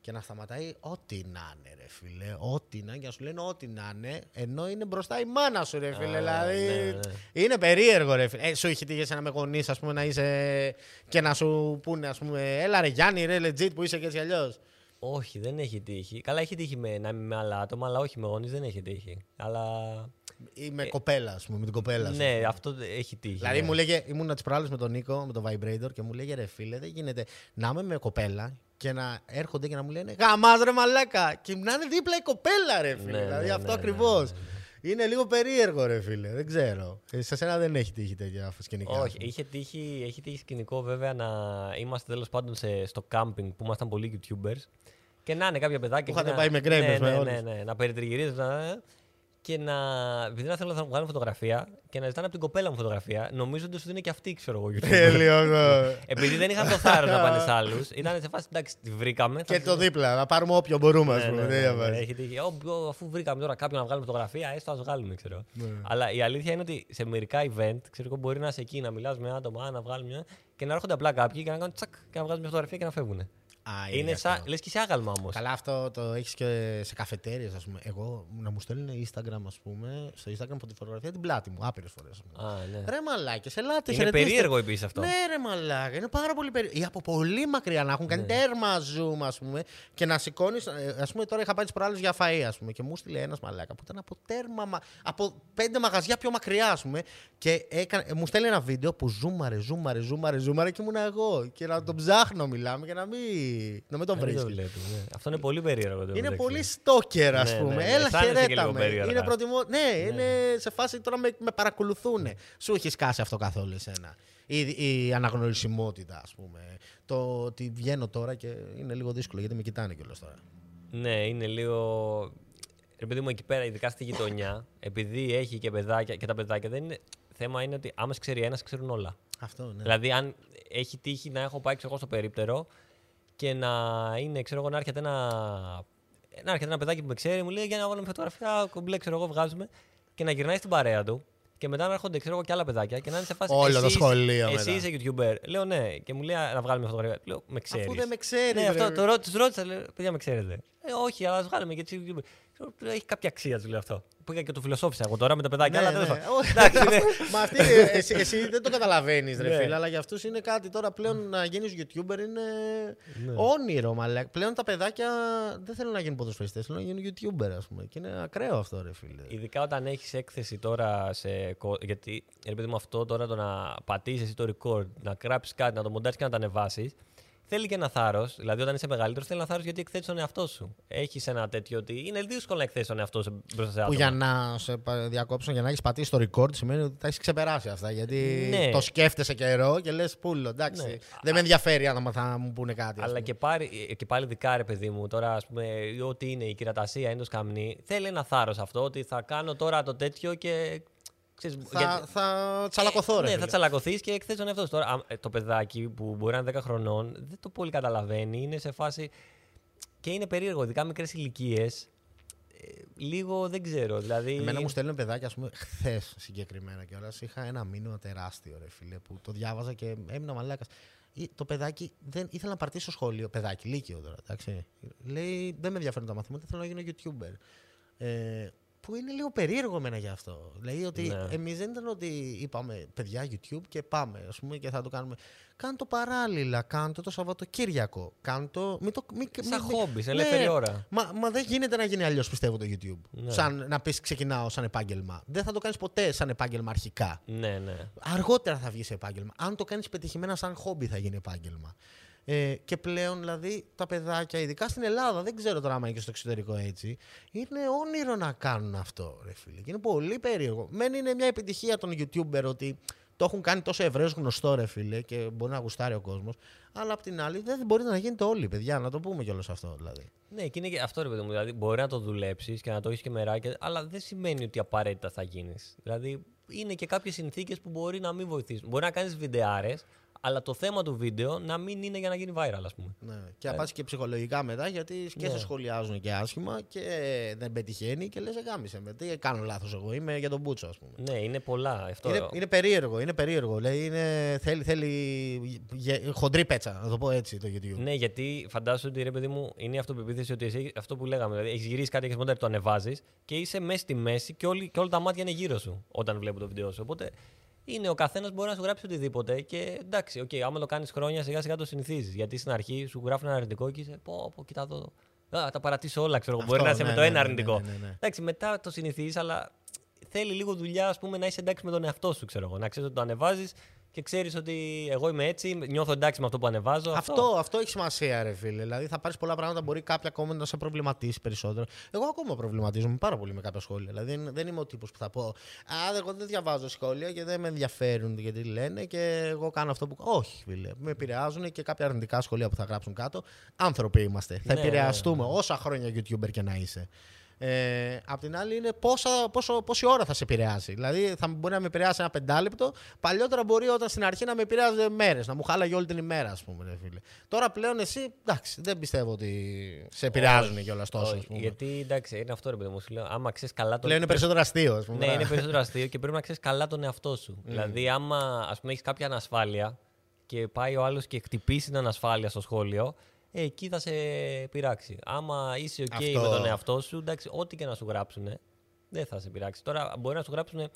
Και να σταματάει ό,τι να είναι, ρε φίλε. Ό,τι να είναι, και να σου λένε ό,τι να είναι, ενώ είναι μπροστά η μάνα σου, ρε φίλε. Α, δηλαδή. ναι, ναι. Είναι περίεργο, ρε φίλε. Ε, σου είχε τύχει εσένα με γονείς, ας πούμε, να είσαι. και να σου πούνε, ας πούμε, έλα ρε Γιάννη, ρε legit που είσαι και έτσι αλλιώς. όχι, δεν έχει τύχει. Καλά, έχει τύχει με, να είμαι με άλλα άτομα, αλλά όχι με γονείς δεν έχει τύχει. Αλλά. Ή με κοπέλα, ας πούμε, με την κοπέλα σου. ναι, αυτό έχει τύχει. Δηλαδή ναι. μου λέγε, ήμουν τι προάλλε με τον Νίκο, με το Vibrator και μου λέγε ρε φίλε, δεν γίνεται να είμαι με κοπέλα και να έρχονται και να μου λένε Γαμάς ρε μαλάκα! Και να είναι δίπλα η κοπέλα, ρε φίλε. Ναι, δηλαδή ναι, αυτό ναι, ακριβώς. ναι, Είναι λίγο περίεργο, ρε φίλε. Δεν ξέρω. Ε, σε σένα δεν έχει τύχει τέτοια σκηνικά. Όχι, είχε τύχει, έχει τύχει σκηνικό βέβαια να είμαστε τέλος πάντων σε, στο κάμπινγκ που ήμασταν πολλοί YouTubers και να είναι κάποια παιδάκια. Που και είχατε να- πάει με γκρέμες ναι, με ναι, όλους. ναι, ναι, να περιτριγυρίζουν να- και να. Επειδή να θέλω να μου βγάλουν φωτογραφία και να ζητάνε από την κοπέλα μου φωτογραφία, νομίζοντας ότι είναι και αυτή, ξέρω εγώ. YouTuber. Τέλειο. αυτό. Επειδή δεν είχαν το θάρρος να πάνε σε άλλους, ήταν σε φάση εντάξει, τη βρήκαμε. θα και τη- το δίπλα, να πάρουμε όποιο μπορούμε, ας ναι, πούμε. ναι, τέτοια ναι, ναι, φάση. έχει τύχει. Ω, ω, αφού βρήκαμε τώρα κάποιον να βγάλουμε φωτογραφία, έστω ας βγάλουμε, ξέρω. Ναι. Αλλά η αλήθεια είναι ότι σε μερικά event, ξέρω εγώ, μπορεί να είσαι εκεί, να μιλάς με άτομα, α, να βγάλουμε μια. και να έρχονται απλά κάποιοι και να κάνουν τσακ και να βγάζουν μια φωτογραφία και να φεύγουν. Α, Είναι γι' αυτό. σαν. λες και σε άγαλμα όμως. Καλά, αυτό το έχεις και σε καφετέρειες, ας πούμε. Εγώ να μου στέλνουν Instagram, ας πούμε, στο Instagram από τη φωτογραφία την πλάτη μου, άπειρες φορές. Α, ναι. Ρε μαλάκες, ελάτε, Είναι χαιρετίστε. περίεργο επίσης αυτό. Ναι, ρε μαλάκα, είναι πάρα πολύ περίεργο. Ή από πολύ μακριά να έχουν κάνει τέρμα zoom, ας πούμε, και να σηκώνεις. Α πούμε, τώρα είχα πάει τις προάλλες για φαΐ, ας πούμε, και μου στείλε ένας μαλάκα που ήταν από τέρμα. μα- από πέντε μαγαζιά πιο μακριά, ας πούμε, και έκανε, μου στέλνει ένα βίντεο που ζούμαρε, ζούμαρε, ζούμαρε, ζούμαρε και ήμουν εγώ. Και να τον ψάχνω, μιλάμε, και να μην, να μην τον Δεν το βρίσκεις. βλέπουμε, ναι. Αυτό είναι πολύ περίεργο. το Είναι μεταξύ. πολύ στόκερ, ας Ναι, πούμε. ναι, ναι. Έλα, Αισθάνεσαι και χαιρέτα λίγο με. περίεργα. Είναι προτιμώ... Ναι, είναι σε φάση τώρα με, με παρακολουθούν. Σου έχει σκάσει αυτό καθόλου εσένα. Η, η αναγνωρισιμότητα, ας πούμε. Το ότι βγαίνω τώρα και είναι λίγο δύσκολο γιατί με κοιτάνε κιόλας τώρα. Ναι, είναι λίγο. Ρε παιδί μου, εκεί πέρα, ειδικά στη γειτονιά, επειδή έχει και παιδάκια και τα παιδάκια δεν είναι. Θέμα είναι ότι άμα σε ξέρει ένας, σε ξέρουν όλα. Αυτό, ναι. Δηλαδή, αν έχει τύχει να έχω πάει ξέρω, εγώ, στο περίπτερο και να είναι, ξέρω εγώ, να έρχεται ένα, να έρχεται ένα παιδάκι που με ξέρει, μου λέει για να βάλουμε φωτογραφία, κομπλέ, ξέρω εγώ, βγάζουμε. και να γυρνάει στην παρέα του και μετά να έρχονται ξέρω εγώ, και άλλα παιδάκια και να είναι σε φάση. Όλο το «Εσύ- σχολείο Εσύ μετά». είσαι YouTuber. Λέω ναι. Και μου λέει «Α, να βγάλουμε φωτογραφία. Λέω με ξέρεις. Αφού δεν με ξέρει. Ναι, αυτό το ρώ, τους ρώτησα, λέω, παιδιά με ξέρετε. Ε, όχι, αλλά ας βγάλουμε και έτσι YouTuber. Ξέρω, του λέω, Έχει κάποια αξία, του λέω αυτό. Πήγα και το φιλοσόφισα εγώ τώρα με τα παιδάκια, αλλά τέλος πάντων. Εντάξει, ναι. Μα αυτή, ε, εσύ, εσύ δεν το καταλαβαίνεις, ρε Ναι. φίλε, αλλά για αυτούς είναι κάτι τώρα πλέον να γίνεις YouTuber είναι Ναι. όνειρο, μαλάκα. Πλέον τα παιδάκια δεν θέλουν να γίνουν ποδοσφαιριστές, θέλουν να γίνουν YouTuber, ας πούμε. Και είναι ακραίο αυτό, ρε φίλε. Ειδικά όταν έχεις έκθεση τώρα σε. κο- Γιατί ρε παιδί μου αυτό τώρα το να πατήσεις εσύ το record, να γράψεις κάτι, να το μοντάρει και να το ανεβάσεις. Θέλει και ένα θάρρος. Δηλαδή, όταν είσαι μεγαλύτερος, θέλει ένα θάρρος γιατί εκθέτεις τον εαυτό σου. Έχεις ένα τέτοιο ότι είναι δύσκολο να εκθέσει τον εαυτό σου μπροστά σε Που άτομα. για να σε πα- διακόψω, για να έχεις πατήσει το record, σημαίνει ότι τα έχεις ξεπεράσει αυτά. Γιατί Ναι. το σκέφτεσαι καιρό και λες πούλο. Εντάξει. Ναι. Δεν με ενδιαφέρει αν θα μου πούνε κάτι. ας Αλλά πούμε. και, πάρει, και πάλι δικά ρε παιδί μου, τώρα ας πούμε, ό,τι είναι η κυρατασία, είναι το σκαμνί, θέλει ένα θάρρος αυτό ότι θα κάνω τώρα το τέτοιο και. Ξέρεις, Θα, γιατί- θα τσαλακωθώ, ρε. Ναι, φίλε. θα τσαλακωθείς και εκθέτει τον εαυτός σου. Τώρα, α, ε, το παιδάκι που μπορεί να είναι 10 χρονών δεν το πολύ καταλαβαίνει. Είναι σε φάση. και είναι περίεργο, ειδικά μικρές ηλικίες. λίγο δεν ξέρω. Δηλαδή. Εμένα μου στέλνουν παιδάκια, ας πούμε, χθες συγκεκριμένα κιόλας. Είχα ένα μήνυμα τεράστιο, ρε φίλε, που το διάβαζα και έμεινα μαλάκας. Το παιδάκι δεν ήθελα να παρτίσει στο σχολείο. Παιδάκι, λύκειο τώρα, εντάξει. Λέει, δεν με ενδιαφέρουν τα μαθήματα, θέλω να γίνω YouTuber. Ε, που είναι λίγο περίεργο εμένα γι' αυτό. Λέει ότι Ναι. εμείς δεν ήταν ότι είπαμε παιδιά YouTube και πάμε, ας πούμε, και θα το κάνουμε. Κάνε το παράλληλα, κάνε το το Σαββατοκύριακο. Κάνε το. Μην το μην, Σαν μην- χόμπι, σε Ναι. ελεύθερη ώρα. Μα, μα δεν γίνεται να γίνει αλλιώς, πιστεύω, το YouTube. Ναι. Σαν να πεις ξεκινάω σαν επάγγελμα. Δεν θα το κάνεις ποτέ σαν επάγγελμα αρχικά. Ναι, ναι. Αργότερα θα βγεις σε επάγγελμα. Αν το κάνεις πετυχημένα σαν χόμπι, θα γίνει επάγγελμα. Ε, και πλέον δηλαδή τα παιδάκια, ειδικά στην Ελλάδα, δεν ξέρω τώρα άμα είναι και στο εξωτερικό έτσι, είναι όνειρο να κάνουν αυτό, ρε φίλε. Και είναι πολύ περίεργο. Μεν είναι μια επιτυχία των YouTuber ότι το έχουν κάνει τόσο ευρέως γνωστό, ρε φίλε, και μπορεί να γουστάρει ο κόσμος. Αλλά απ' την άλλη δεν μπορεί να γίνεται όλοι, παιδιά, να το πούμε κιόλας αυτό δηλαδή. Ναι, και είναι και αυτό ρε παιδί μου. Δηλαδή, μπορεί να το δουλέψεις και να το έχεις και μεράκια, αλλά δεν σημαίνει ότι απαραίτητα θα γίνεις. Δηλαδή, είναι και κάποιες συνθήκες που μπορεί να μην βοηθήσουν. Μπορεί να κάνεις βιντεάρες, αλλά το θέμα του βίντεο να μην είναι για να γίνει viral, ας πούμε. Ναι. Και να πας και ψυχολογικά μετά, γιατί και Ναι. σε σχολιάζουν και άσχημα και δεν πετυχαίνει και λες γάμισε με. Τι κάνω λάθος εγώ, είμαι για τον Μπούτσο ας πούμε. Ναι, είναι πολλά. Αυτό... Είναι, είναι περίεργο, είναι περίεργο. Λέει, είναι, θέλει, θέλει γε- χοντρή πέτσα, να το πω έτσι το YouTube. Ναι, γιατί φαντάζομαι ότι ρε παιδί μου είναι η αυτοπεποίθηση ότι εσύ, αυτό που λέγαμε. Δηλαδή, έχεις γυρίσει κάτι, έχεις μοντέρ, το ανεβάζεις και είσαι μέσα στη μέση και, όλοι, και όλα τα μάτια είναι γύρω σου όταν βλέπουν το βίντεο σου. Οπότε είναι ο καθένας μπορεί να σου γράψει οτιδήποτε και εντάξει, okay, άμα το κάνεις χρόνια σιγά σιγά το συνηθίζεις. Γιατί στην αρχή σου γράφουν ένα αρνητικό και είσαι πω, πω κοίτα εδώ. Α, τα παρατήσω όλα, ξέρω εγώ. Αυτό, Μπορεί να είσαι ναι, με το ναι, ένα ναι, αρνητικό. ναι, ναι, ναι. Εντάξει, μετά το συνηθίζεις, αλλά θέλει λίγο δουλειά, ας πούμε, να είσαι εντάξει με τον εαυτό σου, ξέρω εγώ. Να ξέρεις ότι το ανεβάζεις και ξέρεις ότι εγώ είμαι έτσι, νιώθω εντάξει με αυτό που ανεβάζω. Αυτό, αυτό έχει σημασία, ρε φίλε. Δηλαδή θα πάρεις πολλά πράγματα. Μπορεί κάποια comment να σε προβληματίσει περισσότερο. Εγώ ακόμα προβληματίζομαι πάρα πολύ με κάποια σχόλια. Δηλαδή δεν- δεν είμαι ο τύπος που θα πω Α, εγώ δεν διαβάζω σχόλια και δεν με ενδιαφέρουν γιατί λένε και εγώ κάνω αυτό που. Όχι, φίλε. Με επηρεάζουν και κάποια αρνητικά σχόλια που θα γράψουν κάτω. Άνθρωποι είμαστε. Θα Ναι, επηρεαστούμε όσα χρόνια YouTuber και να είσαι. Ε, απ' την άλλη είναι πόσα, πόσο, πόση ώρα θα σε επηρεάσει. Δηλαδή θα μπορεί να με επηρεάσει ένα πεντάλεπτο. Παλιότερα μπορεί όταν στην αρχή να με επηρεάζει μέρες, να μου χάλαγε όλη την ημέρα, ας πούμε. Ρε, φίλε. Τώρα πλέον εσύ, εντάξει, δεν πιστεύω ότι σε επηρεάζουν κιόλας τόσο. Όχι, ας πούμε. γιατί εντάξει, είναι αυτό ρε παιδί μου. Σου λέω, άμα ξέρεις καλά τον Πλέον είναι περισσότερο αστείο, ας πούμε. Ναι, είναι περισσότερο αστείο και πρέπει να ξέρεις καλά τον εαυτό σου. Δηλαδή, άμα ας πούμε, έχεις κάποια ανασφάλεια και πάει ο άλλος και χτυπήσει την ανασφάλεια στο σχόλιο, ε, εκεί θα σε πειράξει. Άμα είσαι OK Αυτό. με τον εαυτό σου, εντάξει, ό,τι και να σου γράψουν, δεν θα σε πειράξει. Τώρα μπορεί να σου γράψουν.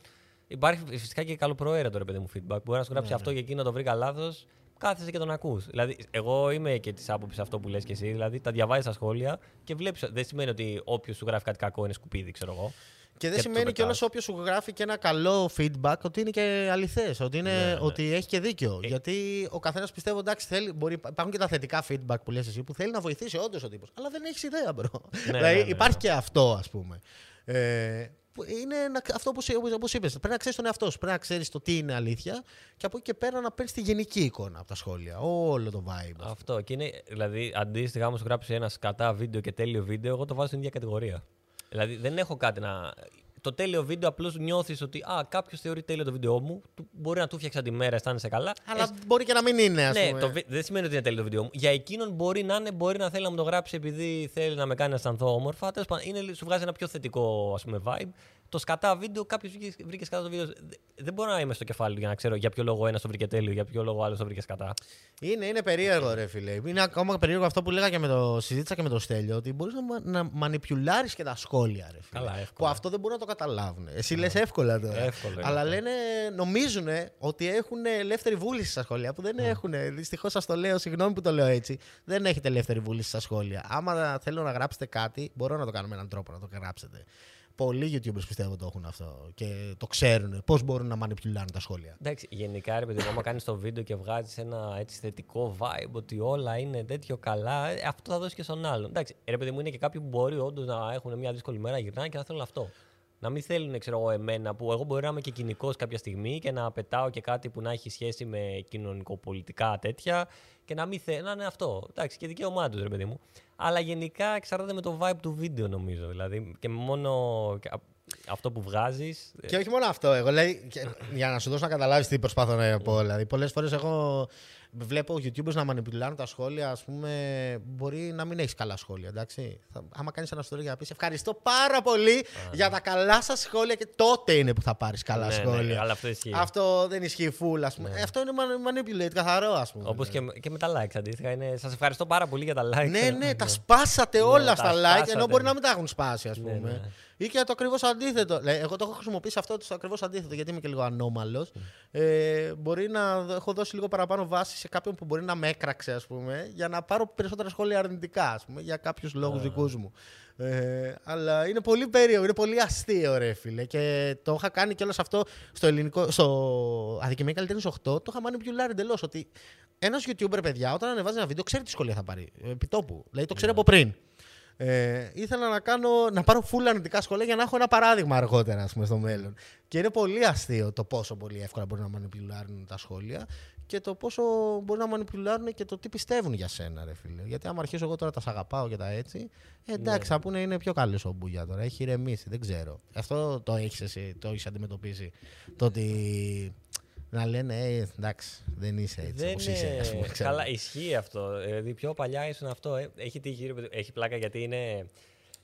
Υπάρχει φυσικά και καλοπροαίρετο ρε παιδί μου feedback. Μπορεί να σου γράψει αυτό και εκείνο το βρήκα λάθος. Κάθεσαι και τον ακούς. Δηλαδή, εγώ είμαι και της άποψης αυτό που λες και εσύ. Δηλαδή, τα διαβάζεις τα σχόλια και βλέπεις. Δεν σημαίνει ότι όποιος σου γράφει κάτι κακό είναι σκουπίδι, ξέρω εγώ. Και δεν Και το σημαίνει κιόλας πετάς. όποιος σου γράφει και ένα καλό feedback ότι είναι και αληθές. Ότι, είναι, Ναι, ναι. ότι έχει και δίκιο. Γιατί ο καθένας πιστεύω εντάξει, θέλει, μπορεί, υπάρχουν και τα θετικά feedback που λες εσύ που θέλει να βοηθήσει όντως ο τύπος. Αλλά δεν έχεις ιδέα, bro. [LAUGHS] δηλαδή ναι, ναι, υπάρχει ναι. και αυτό, ας πούμε. Ε, που είναι να- αυτό που, σου- όπως είπες, πρέπει να ξέρεις τον εαυτό σου. Πρέπει να ξέρεις το τι είναι αλήθεια και από εκεί και πέρα να παίρνεις τη γενική εικόνα από τα σχόλια. Όλο το vibe. ας Αυτό. Και είναι, δηλαδή, αντίστοιχα, άμα σου γράψει ένα σκατά βίντεο και τέλειο βίντεο, εγώ το βάζω στην ίδια κατηγορία. Δηλαδή, δεν έχω κάτι να. Το τέλειο βίντεο απλώς νιώθεις ότι α, κάποιος θεωρεί τέλειο το βίντεο μου. του- Μπορεί να του φτιάξει τη μέρα, αισθάνεσαι καλά. Αλλά Ε, μπορεί και να μην είναι, ας ναι, πούμε. το, βι- δεν σημαίνει ότι είναι τέλειο το βίντεο μου. Για εκείνον μπορεί να είναι, μπορεί να θέλει να μου το γράψει επειδή θέλει να με κάνει να αισθανθώ όμορφα. Τέλος πάντων, είναι, σου βγάζει ένα πιο θετικό ας πούμε, vibe. Το σκατά βίντεο, κάποιος βρήκε σκατά το βίντεο. Δεν μπορώ να είμαι στο κεφάλι του για να ξέρω για ποιο λόγο ένας το βρήκε τέλειο, για ποιο λόγο άλλος το βρήκε σκατά. Είναι, είναι περίεργο, ρε φίλε. Είναι ακόμα περίεργο αυτό που λέγα και με το συζήτησα και με το Στέλιο, ότι μπορείς να, να μανιπιουλάρεις και τα σχόλια, ρε φίλε. Καλά, εύκολα. Που αυτό δεν μπορούν να το καταλάβουν. Εσύ λες εύκολα τώρα. Εύκολο είναι Αλλά αυτό. λένε, νομίζουν ότι έχουν ελεύθερη βούληση στα σχόλια που δεν Ναι. έχουν. Δυστυχώς σας το λέω, συγγνώμη που το λέω έτσι. Δεν έχετε ελεύθερη βούληση στα σχόλια. Άμα θέλω να γράψετε κάτι, μπορώ να το κάνω με έναν τρόπο να το γράψετε. Πολλοί YouTubers πιστεύω το έχουν αυτό και το ξέρουν πώς μπορούν να μανιπιουλάρουν τα σχόλια. Εντάξει, γενικά ρε παιδί μου, άμα κάνεις το βίντεο και βγάζεις ένα έτσι θετικό vibe ότι όλα είναι τέτοιο καλά, ε, αυτό θα δώσεις και στον άλλον. Εντάξει, ρε παιδί μου, είναι και κάποιοι που μπορεί όντως να έχουν μια δύσκολη μέρα, γυρνάνε και να θέλουν αυτό. Να μην θέλουν, ξέρω εγώ, εμένα που εγώ μπορεί να είμαι και κοινικός κάποια στιγμή και να πετάω και κάτι που να έχει σχέση με κοινωνικοπολιτικά τέτοια και να μην θέλουν. Να είναι αυτό. Εντάξει, και δικαίωμά τους, ρε παιδί μου. Αλλά γενικά εξαρτάται με το vibe του βίντεο, νομίζω. Δηλαδή, και μόνο και α- αυτό που βγάζεις. Και όχι μόνο αυτό. Εγώ λέει, και- για να σου δώσω να καταλάβεις τι προσπάθω να πω. Δηλαδή, πολλές φορές εγώ βλέπω YouTubers να μανιπουλάρουν τα σχόλια. Α πούμε, μπορεί να μην έχεις καλά σχόλια. Εντάξει. Θα, άμα κάνεις ένα story για να πεις Ευχαριστώ πάρα πολύ για τα καλά σας σχόλια και τότε είναι που θα πάρεις καλά Ναι, ναι, σχόλια. αλλά αυτό ισχύει. Αυτό δεν ισχύει full, ας πούμε. Ε, Αυτό είναι man- manipulate, καθαρό, ας πούμε. Όπως και, και με τα likes αντίστοιχα. Είναι... Σας ευχαριστώ πάρα πολύ για τα likes. Ναι, ναι, τα σπάσατε όλα τα στα like, σπάσατε. ενώ μπορεί να μην τα έχουν σπάσει, ας Ναι, πούμε. ναι. Ή και το ακριβώς αντίθετο. Λέει, εγώ το έχω χρησιμοποιήσει αυτό το ακριβώς αντίθετο, γιατί είμαι και λίγο ανώμαλος. Ε, μπορεί να δ- έχω δώσει λίγο παραπάνω βάση σε κάποιον που μπορεί να με έκραξε, ας πούμε, για να πάρω περισσότερα σχόλια αρνητικά, ας πούμε, για κάποιους λόγους δικούς μου. Ε, αλλά είναι πολύ περίεργο, είναι πολύ αστείο, ρε φίλε. Και το είχα κάνει κιόλα αυτό στο ελληνικό. Στο Αδικημένη Καλλιτέχνης 8, το είχα manipulate εντελώς. Ότι ένας YouTuber, παιδιά, όταν ανεβάζει ένα βίντεο, ξέρει τι σχόλια θα πάρει. Επί τόπου. Δηλαδή το ξέρει από πριν. Ε, ήθελα να, κάνω, να πάρω full αρνητικά σχόλια για να έχω ένα παράδειγμα αργότερα ας πούμε, στο μέλλον. Και είναι πολύ αστείο το πόσο πολύ εύκολα μπορεί να μανιπουλάρουν τα σχόλια και το πόσο μπορεί να μανιπουλάρουν και το τι πιστεύουν για σένα, ρε φίλε. Γιατί άμα αρχίσω εγώ τώρα τα σ' αγαπάω και τα έτσι, ε, εντάξει, θα πούνε είναι πιο καλός ο Μπούγια τώρα. Έχει ηρεμήσει, δεν ξέρω. Αυτό το έχεις εσύ, το έχεις αντιμετωπίσει. Το ότι να λένε, ε, εντάξει, δεν είσαι έτσι Δεν όπως είσαι, ας πούμε, είναι... ξέρω. Καλά, ισχύει αυτό. Δηλαδή, πιο παλιά ήσουν αυτό. Ε. Έχει, τύχει, ρε παιδί- έχει πλάκα γιατί είναι.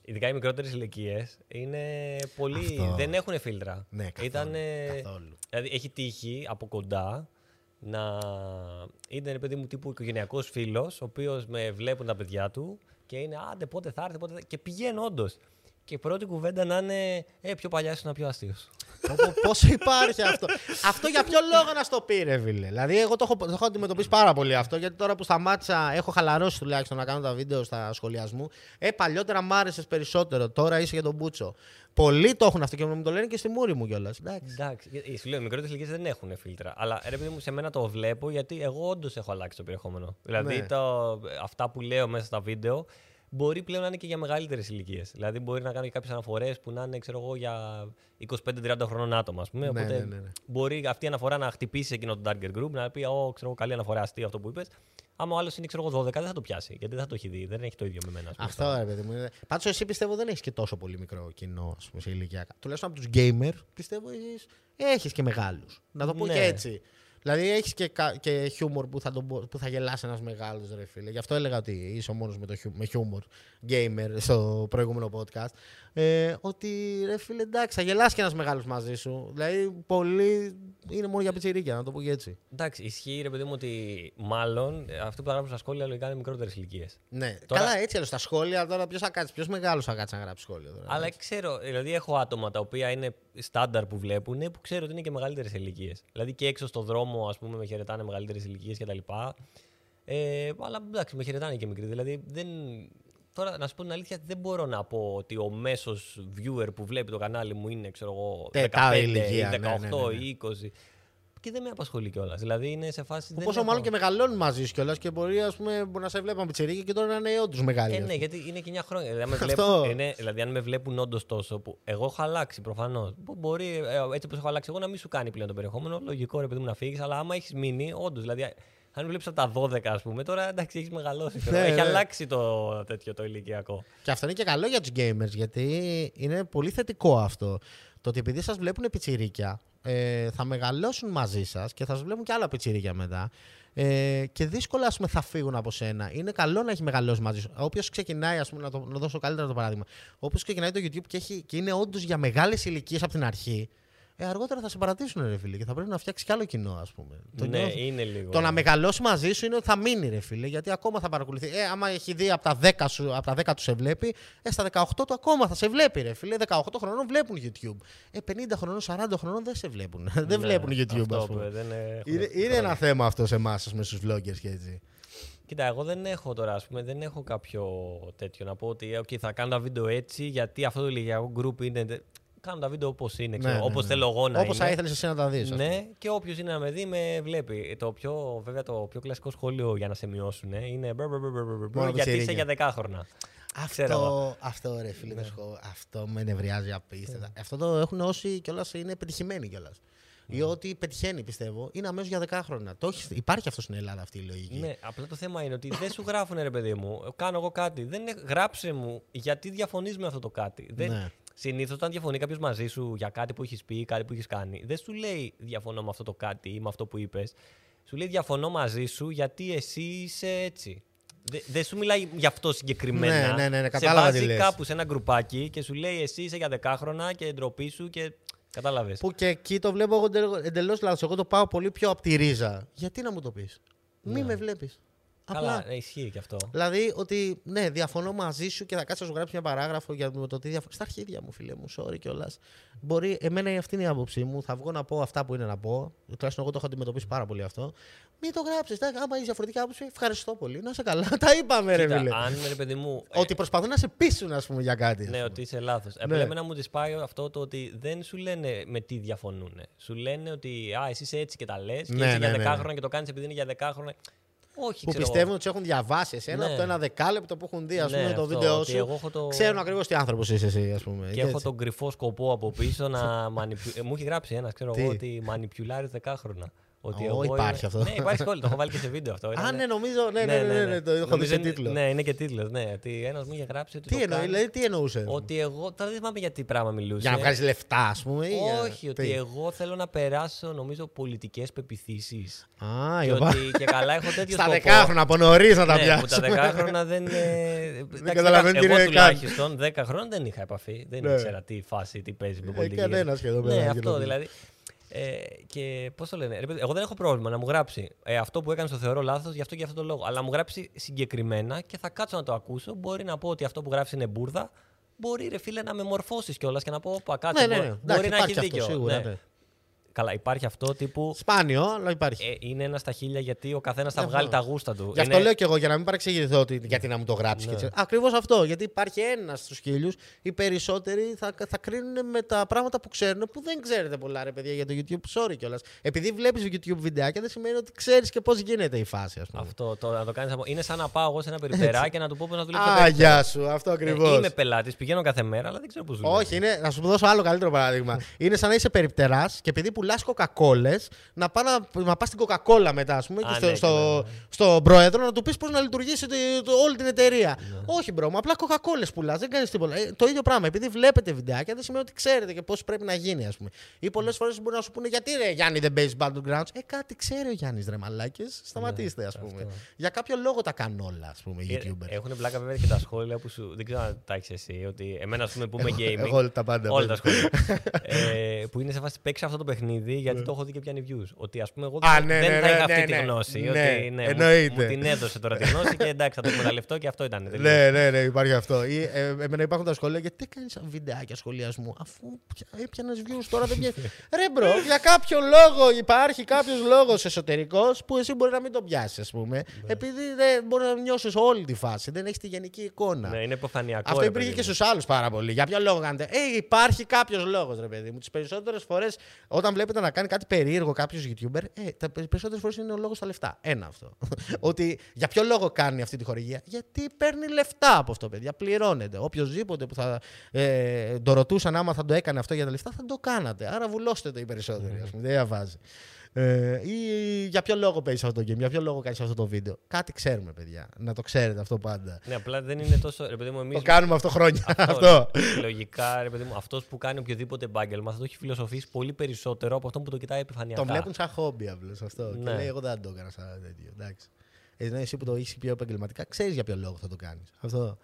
Ειδικά οι μικρότερες ηλικίες είναι πολύ. Αυτό. Δεν έχουν φίλτρα. Ναι, καθόλου, Ήτανε- καθόλου. Δηλαδή, έχει τύχει από κοντά να είναι ρε παιδί μου τύπου οικογενειακός φίλος, ο οποίος με βλέπουν τα παιδιά του και είναι άντε πότε θα έρθει, πότε θα... Και πηγαίνω όντως. Και πρώτη κουβέντα να είναι Ε, πιο παλιά ήσουν πιο αστείος. Πο- Πόσο υπάρχει αυτό. αυτό για ποιο λόγο να στο πει, ρε φίλε; Δηλαδή, εγώ το έχω, το έχω αντιμετωπίσει πάρα πολύ αυτό. Γιατί τώρα που σταμάτησα, έχω χαλαρώσει τουλάχιστον να κάνω τα βίντεο στα σχολιασμού. Ε, παλιότερα μ' άρεσες περισσότερο. Τώρα είσαι για τον Μπούτσο. Πολλοί το έχουν αυτό και μου το λένε και στη μούρη μου κιόλας. Εντάξει. Εντάξει, γιατί σου λέω, οι μικρότερες ηλικίες δεν έχουν φίλτρα. Αλλά ρε παιδί μου, σε μένα το βλέπω γιατί εγώ όντως έχω αλλάξει το περιεχόμενο. Δηλαδή, Ναι. το, αυτά που λέω μέσα στα βίντεο μπορεί πλέον να είναι και για μεγαλύτερες ηλικίες. Δηλαδή, μπορεί να κάνω και κάποιες αναφορές που να είναι, ξέρω εγώ, για 25-30 χρονών άτομα, ας πούμε. Ναι, Οπότε ναι, ναι, ναι. μπορεί αυτή η αναφορά να χτυπήσει εκείνο το target group, να πει, Ω, ξέρω εγώ, καλή αναφορά, αστείο αυτό που είπες. Άμα ο άλλος είναι, ξέρω εγώ, 12, δεν θα το πιάσει. Γιατί δεν θα το έχει δει. Δεν έχει το ίδιο με μένα. ας πούμε. Αυτό ρε παιδί μου. Πάντως εσύ πιστεύω δεν έχεις και τόσο πολύ μικρό κοινό ας πούμε, σε ηλικία. Τουλάχιστον από τους gamer πιστεύω έχει και μεγάλους. Να το πω Ναι. και έτσι. Δηλαδή έχεις και, κα- και χιούμορ που θα, τον, μπο- που θα γελάσει ένας μεγάλος ρε φίλε. Γι' αυτό έλεγα ότι είσαι ο μόνος με, το χιου- με χιούμορ gamer στο προηγούμενο podcast. Ε, ότι ρε φίλε εντάξει, θα γελάσει και ένας μεγάλος μαζί σου. Δηλαδή πολλοί είναι μόνο για πιτσιρίκια, να το πω και έτσι. Εντάξει, ισχύει ρε παιδί μου ότι μάλλον ε, αυτοί που θα γράψουν στα σχόλια λογικά είναι μικρότερες ηλικίες. Ναι. Τώρα- Καλά, έτσι άλλο στα σχόλια τώρα ποιος θα κάτσει, ποιος μεγάλος θα κάτσει να γράψει σχόλιο. Τώρα, Αλλά ξέρω, δηλαδή έχω άτομα τα οποία είναι στάνταρ που βλέπουν που ξέρω ότι είναι και μεγαλύτερες ηλικίες. Δηλαδή και έξω στο δρόμο, ας πούμε, με χαιρετάνε μεγαλύτερες ηλικίες κτλ. Ε, αλλά εντάξει, με χαιρετάνε και μικροί. Δηλαδή δεν. Τώρα, να σου πω την αλήθεια, δεν μπορώ να πω ότι ο μέσος viewer που βλέπει το κανάλι μου είναι, ξέρω εγώ, Τετά 15 ηλικία, ή 18 ναι, ναι, ναι, ναι. ή 20. Και δεν με απασχολεί κιόλας. Δηλαδή είναι σε φάση. δεν Πόσο έχω- μάλλον και μεγαλώνουν μαζί σου κιόλας και μπορεί, ας πούμε, μπορεί να σε βλέπουν πιτσιρίκι και τώρα να είναι όντως μεγάλοι. Ε, ας ναι, πούμε. γιατί είναι και 9 χρόνια. Δηλαδή, αν με Αυτό. βλέπουν, ε, ναι, δηλαδή, αν με βλέπουν όντως τόσο. Που εγώ έχω αλλάξει προφανώς. Μπορεί ε, έτσι όπως έχω αλλάξει εγώ να μην σου κάνει πλέον το περιεχόμενο. Λογικό ρε παιδί μου να φύγεις. Αλλά άμα έχεις μείνει, όντως. Δηλαδή, αν βλέπεις από τα 12, ας πούμε, τώρα εντάξει, έχεις μεγαλώσει. ξέρω. Ναι, έχει ναι. αλλάξει το τέτοιο το ηλικιακό. Και αυτό είναι και καλό για τους gamers γιατί είναι πολύ θετικό αυτό. Το ότι επειδή σας βλέπουν πιτσιρίκια, ε, θα μεγαλώσουν μαζί σας και θα σα βλέπουν και άλλα πετσίρια μετά. Ε, και δύσκολα ας πούμε, θα φύγουν από σένα. Είναι καλό να έχεις μεγαλώσει μαζί σου. Όποιος ξεκινάει, ας πούμε, να, το, να δώσω καλύτερα το παράδειγμα. Όποιος ξεκινάει το YouTube και, έχει, και είναι όντως για μεγάλε ηλικίε από την αρχή, ε, αργότερα θα σε παρατήσουν, ρε φίλε, και θα πρέπει να φτιάξει κι άλλο κοινό, ας πούμε. Το, Ναι, νιώθω. είναι λίγο. το να μεγαλώσει μαζί σου είναι ότι θα μείνει, ρε φίλε, γιατί ακόμα θα παρακολουθεί. Ε, άμα έχει δει από τα 10, σου, από τα 10 του σε βλέπει, ε, στα 18 του ακόμα θα σε βλέπει, ρε φίλε. 18 χρονών βλέπουν YouTube. Ε, 50 χρονών, 40 χρονών δεν σε βλέπουν. δεν Ναι, βλέπουν YouTube, αυτό α πούμε. που δεν έχουν Είναι, είναι χρόνο. ένα θέμα αυτό σε εμάς, με στους vloggers και έτσι. Κοίτα, εγώ δεν έχω τώρα, ας πούμε, δεν έχω κάποιο τέτοιο να πω ότι ε, okay, θα κάνω τα βίντεο έτσι γιατί αυτό το ηλικιακό group είναι. Κάνω τα βίντεο όπως είναι, ξέρω, όπως θέλω εγώ να Όπως είναι. θα ήθελες εσύ να τα δεις. Ναι, και όποιος είναι να με δει, με βλέπει. Το πιο, βέβαια, το πιο κλασικό σχόλιο για να σε μειώσουν ε, είναι μπρ, μπρ, μπρ, μπρ, μπρ, μπρ, Μόνο γιατί είσαι πιτσιρίκια. για δεκάχρονα. Ξέρω εγώ. Αυτό, αυτό ρε φίλε, Ναι. να σου πω, αυτό με νευριάζει απίστευτα. Αυτό το έχουν όσοι κιόλας είναι πετυχημένοι κιόλας. Ή Ναι. ότι πετυχαίνει, πιστεύω, είναι αμέσως για δεκάχρονα. Το έχεις- υπάρχει αυτό στην Ελλάδα αυτή η λογική. Ναι, απλά το θέμα είναι ότι δεν σου γράφουν ρε παιδί μου. Κάνω εγώ κάτι. Δεν είναι, γράψε μου γιατί διαφωνείς με αυτό το κάτι. Δεν, Ναι. Συνήθως, όταν διαφωνεί κάποιος μαζί σου για κάτι που έχεις πει ή κάτι που έχεις κάνει, δεν σου λέει διαφωνώ με αυτό το κάτι ή με αυτό που είπες. Σου λέει διαφωνώ μαζί σου γιατί εσύ είσαι έτσι. Δε- Δεν σου μιλάει γι' αυτό συγκεκριμένα. Ναι, ναι, ναι, ναι, σε κατάλαβα τι βάζει λες. κάπου σε ένα γκρουπάκι και σου λέει εσύ είσαι για δεκάχρονα και ντροπή σου και. Κατάλαβες. Που και εκεί το βλέπω εγώ εντελώς λάθος. Εγώ το πάω πολύ πιο από τη ρίζα. Γιατί να μου το πεις; Μη με βλέπεις. Καλά, Απλά. ναι, ισχύει και αυτό. Δηλαδή ότι ναι, διαφωνώ μαζί σου και θα κάτσω να σου γράψω μια παράγραφο για το τι διαφωνώ. Στα αρχίδια μου, φίλε μου, sorry κιόλας. Μπορεί, εμένα αυτή είναι η άποψή μου. Θα βγω να πω αυτά που είναι να πω. Τουλάχιστον εγώ το έχω αντιμετωπίσει πάρα πολύ αυτό. Μην το γράψεις. Άμα έχεις διαφορετική άποψη, ευχαριστώ πολύ. Να σε καλά. [LAUGHS] Τα είπαμε, ρε Κοίτα, φίλε. αν ρε παιδί μου. ε, Ότι προσπαθούν να σε πείσουν, ας πούμε, για κάτι. ας Ναι, πούμε. ότι είσαι λάθος. Ναι. Απλά εμένα μου τη πάει αυτό το ότι δεν σου λένε με τι διαφωνούν. Σου λένε ότι α, εσύ είσαι έτσι και τα λες και Ναι, είσαι ναι, για ναι, δεκάχρονα ναι. και το κάνεις επειδή είναι για δεκάχρονα. Όχι, Που ξέρω πιστεύουν εγώ. ότι τους έχουν διαβάσει εσένα Ναι. από το ένα δεκάλεπτο που έχουν δει, ας Ναι, πούμε, το αυτό, βίντεο ότι σου. εγώ έχω το- Ξέρουν ακριβώς τι άνθρωπος είσαι εσύ, ας πούμε. Και Και έχω έτσι. τον κρυφό σκοπό από πίσω να [LAUGHS] μανιπιου... ε, μου έχει γράψει ένας, ξέρω Τι; εγώ, ότι μανιπιουλάρεις δεκάχρονα. Ότι Ω, εγώ υπάρχει είμαι- αυτό. Ναι, υπάρχει σχόλιο. Το έχω βάλει και σε βίντεο αυτό. Α, Ήταν- ναι, νομίζω. Ναι, ναι, ναι, ναι, ναι, το έχω δει Νομίζω σε είναι- τίτλο. Ναι, είναι και τίτλος. Ναι, ότι ένας μου είχε γράψει ότι. Τι το εννοεί, κάνει- δηλαδή, τι εννοούσε; Ότι εγώ. Τώρα δεν θυμάμαι για τι πράγμα μιλούσε. Για να βγάλεις λεφτά, ας πούμε. ή για- Όχι, ότι τι; εγώ θέλω να περάσω, νομίζω, πολιτικές πεπιθήσεις. Α, Και η οπα- ότι και καλά έχω [LAUGHS] τέτοιο Στα σκοπό. δεκάχρονα από νωρίς να τα ναι, που τα πιάσουμε. δεκάχρονα δεν. [LAUGHS] ε, εντάξει, καταλαβαίνω τι εγώ είναι καν. τουλάχιστον 10 χρόνια δεν είχα επαφή. Δεν Ναι. ήξερα τι φάση, τι παίζει με Ε, πολιτική. κανένας σχεδόν δεν Ναι, έχει αυτό να πει. δηλαδή. Ε, και πώς το λένε, ρε παιδί, εγώ δεν έχω πρόβλημα να μου γράψει ε, αυτό που έκανε το θεωρώ λάθος, γι' αυτό και γι' αυτό το λόγο. Αλλά να μου γράψει συγκεκριμένα και θα κάτσω να το ακούσω. Μπορεί να πω ότι αυτό που γράφεις είναι μπουρδα. Μπορεί, ρε φίλε, να με μορφώσεις κιόλας και να πω: Πα, κάτσε. Ναι, ναι, ναι. μπο- Εντάξει, Μπορεί να έχει υπάρχει αυτό, δίκιο. σίγουρα, ναι. Ναι. Καλά, υπάρχει αυτό τύπου. Σπάνιο, αλλά υπάρχει. Ε, είναι ένα στα χίλια γιατί ο καθένας θα Γι' βγάλει αυτό. τα γούστα του. Γι' αυτό λέω και εγώ, για να μην παρεξηγηθώ ότι γιατί να μου το γράψει. Ναι. Ναι. Ακριβώς αυτό. Γιατί υπάρχει ένας στους χίλιους. Οι περισσότεροι θα, θα κρίνουν με τα πράγματα που ξέρουν που δεν ξέρετε πολλά, ρε παιδιά, για το YouTube. Sorry κιόλας. Επειδή βλέπεις YouTube βιντεάκια, δεν σημαίνει ότι ξέρεις και πώς γίνεται η φάση, ας πούμε. Αυτό το, να το κάνεις, από- Είναι σαν να πάω εγώ σε ένα περιπτερά και να του πω πώς να δουλεύει. το Α, περιπτερά. γεια σου, αυτό Ε, ακριβώς. Είμαι πελάτης, πηγαίνω κάθε μέρα, αλλά δεν ξέρω πώς δουλεύει. Όχι, είναι, να σου δώσω άλλο καλύτερο παράδειγμα. είναι σαν να είσαι περιπτεράς και επειδή πουλάς κοκακόλες, να πά να, να πας στην κοκακόλα μετά, ας πούμε, Α, και στο, ναι, στο, και ναι. στον πρόεδρο να του πεις πώς να λειτουργήσει το, το- όλη την εταιρεία. Ναι. Όχι, bro, μου απλά κοκακόλες πουλάς, δεν κάνεις τίποτα. Ε, το ίδιο πράγμα. Επειδή βλέπετε βιντεάκια, δεν σημαίνει ότι ξέρετε και πώς πρέπει να γίνει, ας πούμε. Ή πολλές φορές μπορεί να σου πούνε γιατί ρε Γιάννη δεν παίζεις Battlegrounds; Ε, κάτι ξέρει ο Γιάννης ρε μαλάκες. Σταματήστε, ας πούμε. Ναι, αυτό. Για κάποιο λόγο τα κάνουν όλα, ας πούμε, οι YouTubers. Έχουν πλάκα βέβαια και τα σχόλια που σου. Δεν ξέρω αν τα έχεις εσύ. Ότι εμένα, ας πούμε, που είμαι gaming. Εγώ όλα τα πάντα. Όλα τα πες. σχόλια. [LAUGHS] ε, που είναι σε φάση παίξει αυτό το παιχνίδι γιατί το έχω δει και πιάνει views. Ότι ας πούμε εγώ Ναι. Α, δεν, ναι, δεν ναι, θα ναι, είχα ναι, αυτή τη ναι. γνώση. Ναι, ότι, ναι, μου- εννοείται. Μου, την έδωσε τώρα τη γνώση και εντάξει, θα το εκμεταλλευτώ και αυτό ήταν. τελείως. Ναι, ναι, ναι, υπάρχει αυτό. Ή, ε, εμένα υπάρχουν τα σχόλια γιατί κάνεις βιντεάκια σχολιασμού, αφού έπιανες views τώρα δεν πιάνεις. [LAUGHS] Ρε bro, για κάποιο λόγο υπάρχει κάποιος λόγος εσωτερικός που εσύ μπορεί να μην τον πιάσεις, ας πούμε. Επειδή δεν μπορείς να νιώσεις όλη τη φάση, δεν έχεις τη γενική εικόνα. Ναι, είναι επιφανειακό. Αυτό ρε υπήρχε παιδί και μου. στους άλλους πάρα πολύ. Για ποιο λόγο κάνετε. Ε, υπάρχει κάποιος λόγος, ρε παιδί μου. Τις περισσότερες φορές, όταν βλέπετε να κάνει κάτι περίεργο κάποιος YouTuber, ε, τα περισσότερες φορές είναι ο λόγος στα λεφτά. Ένα αυτό. [LAUGHS] ότι για ποιο λόγο κάνει αυτή τη χορηγία; Γιατί παίρνει λεφτά από αυτό, παιδιά. Πληρώνεται. Οποιοδήποτε που θα ε, το ρωτούσαν άμα θα το έκανε αυτό για τα λεφτά, θα το κάνατε. Άρα βουλώστε το οι περισσότεροι, ας πούμε. Δεν διαβάζει. Ε, ή για ποιο λόγο παίζεις αυτό το game, για ποιο λόγο κάνεις αυτό το βίντεο. Κάτι ξέρουμε, παιδιά. Να το ξέρετε αυτό πάντα. Ναι, απλά δεν είναι τόσο. Ρε παιδί μου, εμείς Το κάνουμε αυτό χρόνια. Αυτό, [LAUGHS] αυτό. ναι. Λογικά, ρε παιδί μου, αυτός που κάνει οποιοδήποτε επάγγελμα θα το έχει φιλοσοφήσει πολύ περισσότερο από αυτό που το κοιτάει επιφανειακά. Το βλέπουν σαν χόμπι απλώς αυτό. Και Ναι. λέει, εγώ δεν το έκανα σαν τέτοιο. Εντάξει. Ενώ εσύ που το έχει πιο επαγγελματικά, ξέρεις για ποιο λόγο θα το κάνεις. Αυτό.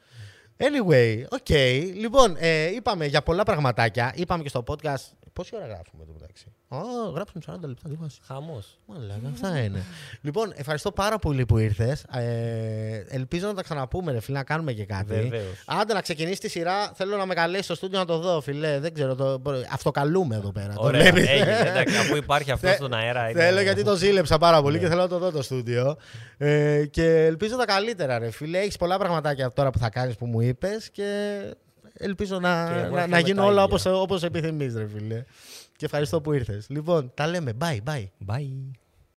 Anyway, OK. Λοιπόν, ε, είπαμε για πολλά πραγματάκια. Είπαμε και στο podcast. Πόση ώρα γράφουμε εδώ μεταξύ; Ω, γράψουμε 40 λεπτά. Τι βάζεις. Χαμός. Μαλάκα, αυτά είναι. λοιπόν, ευχαριστώ πάρα πολύ που ήρθες. Ε, ελπίζω να τα ξαναπούμε, ρε φίλε, να κάνουμε και κάτι. Βεβαίως. Άντε να ξεκινήσει τη σειρά. Θέλω να με καλέσει στο στούντιο να το δω, φίλε. Δεν ξέρω. Το... Αυτοκαλούμαι εδώ πέρα. Το Ωραία, βλέπεις; έγινε. Εντάξει, αφού υπάρχει αυτό Θε- στον αέρα. είναι- Θέλω γιατί το ζήλεψα πάρα πολύ Ναι. και θέλω να το δω το στούντιο. Ε, και ελπίζω τα καλύτερα, ρε φίλε. Έχεις πολλά πραγματάκια τώρα που θα κάνεις που μου είπες και ελπίζω να, Και εγώ να, εύχομαι να γίνουν τα όλα ίδια. όπως, όπως επιθυμείς, ρε φίλε. Και ευχαριστώ που ήρθες. Λοιπόν, τα λέμε. Bye, bye. Bye.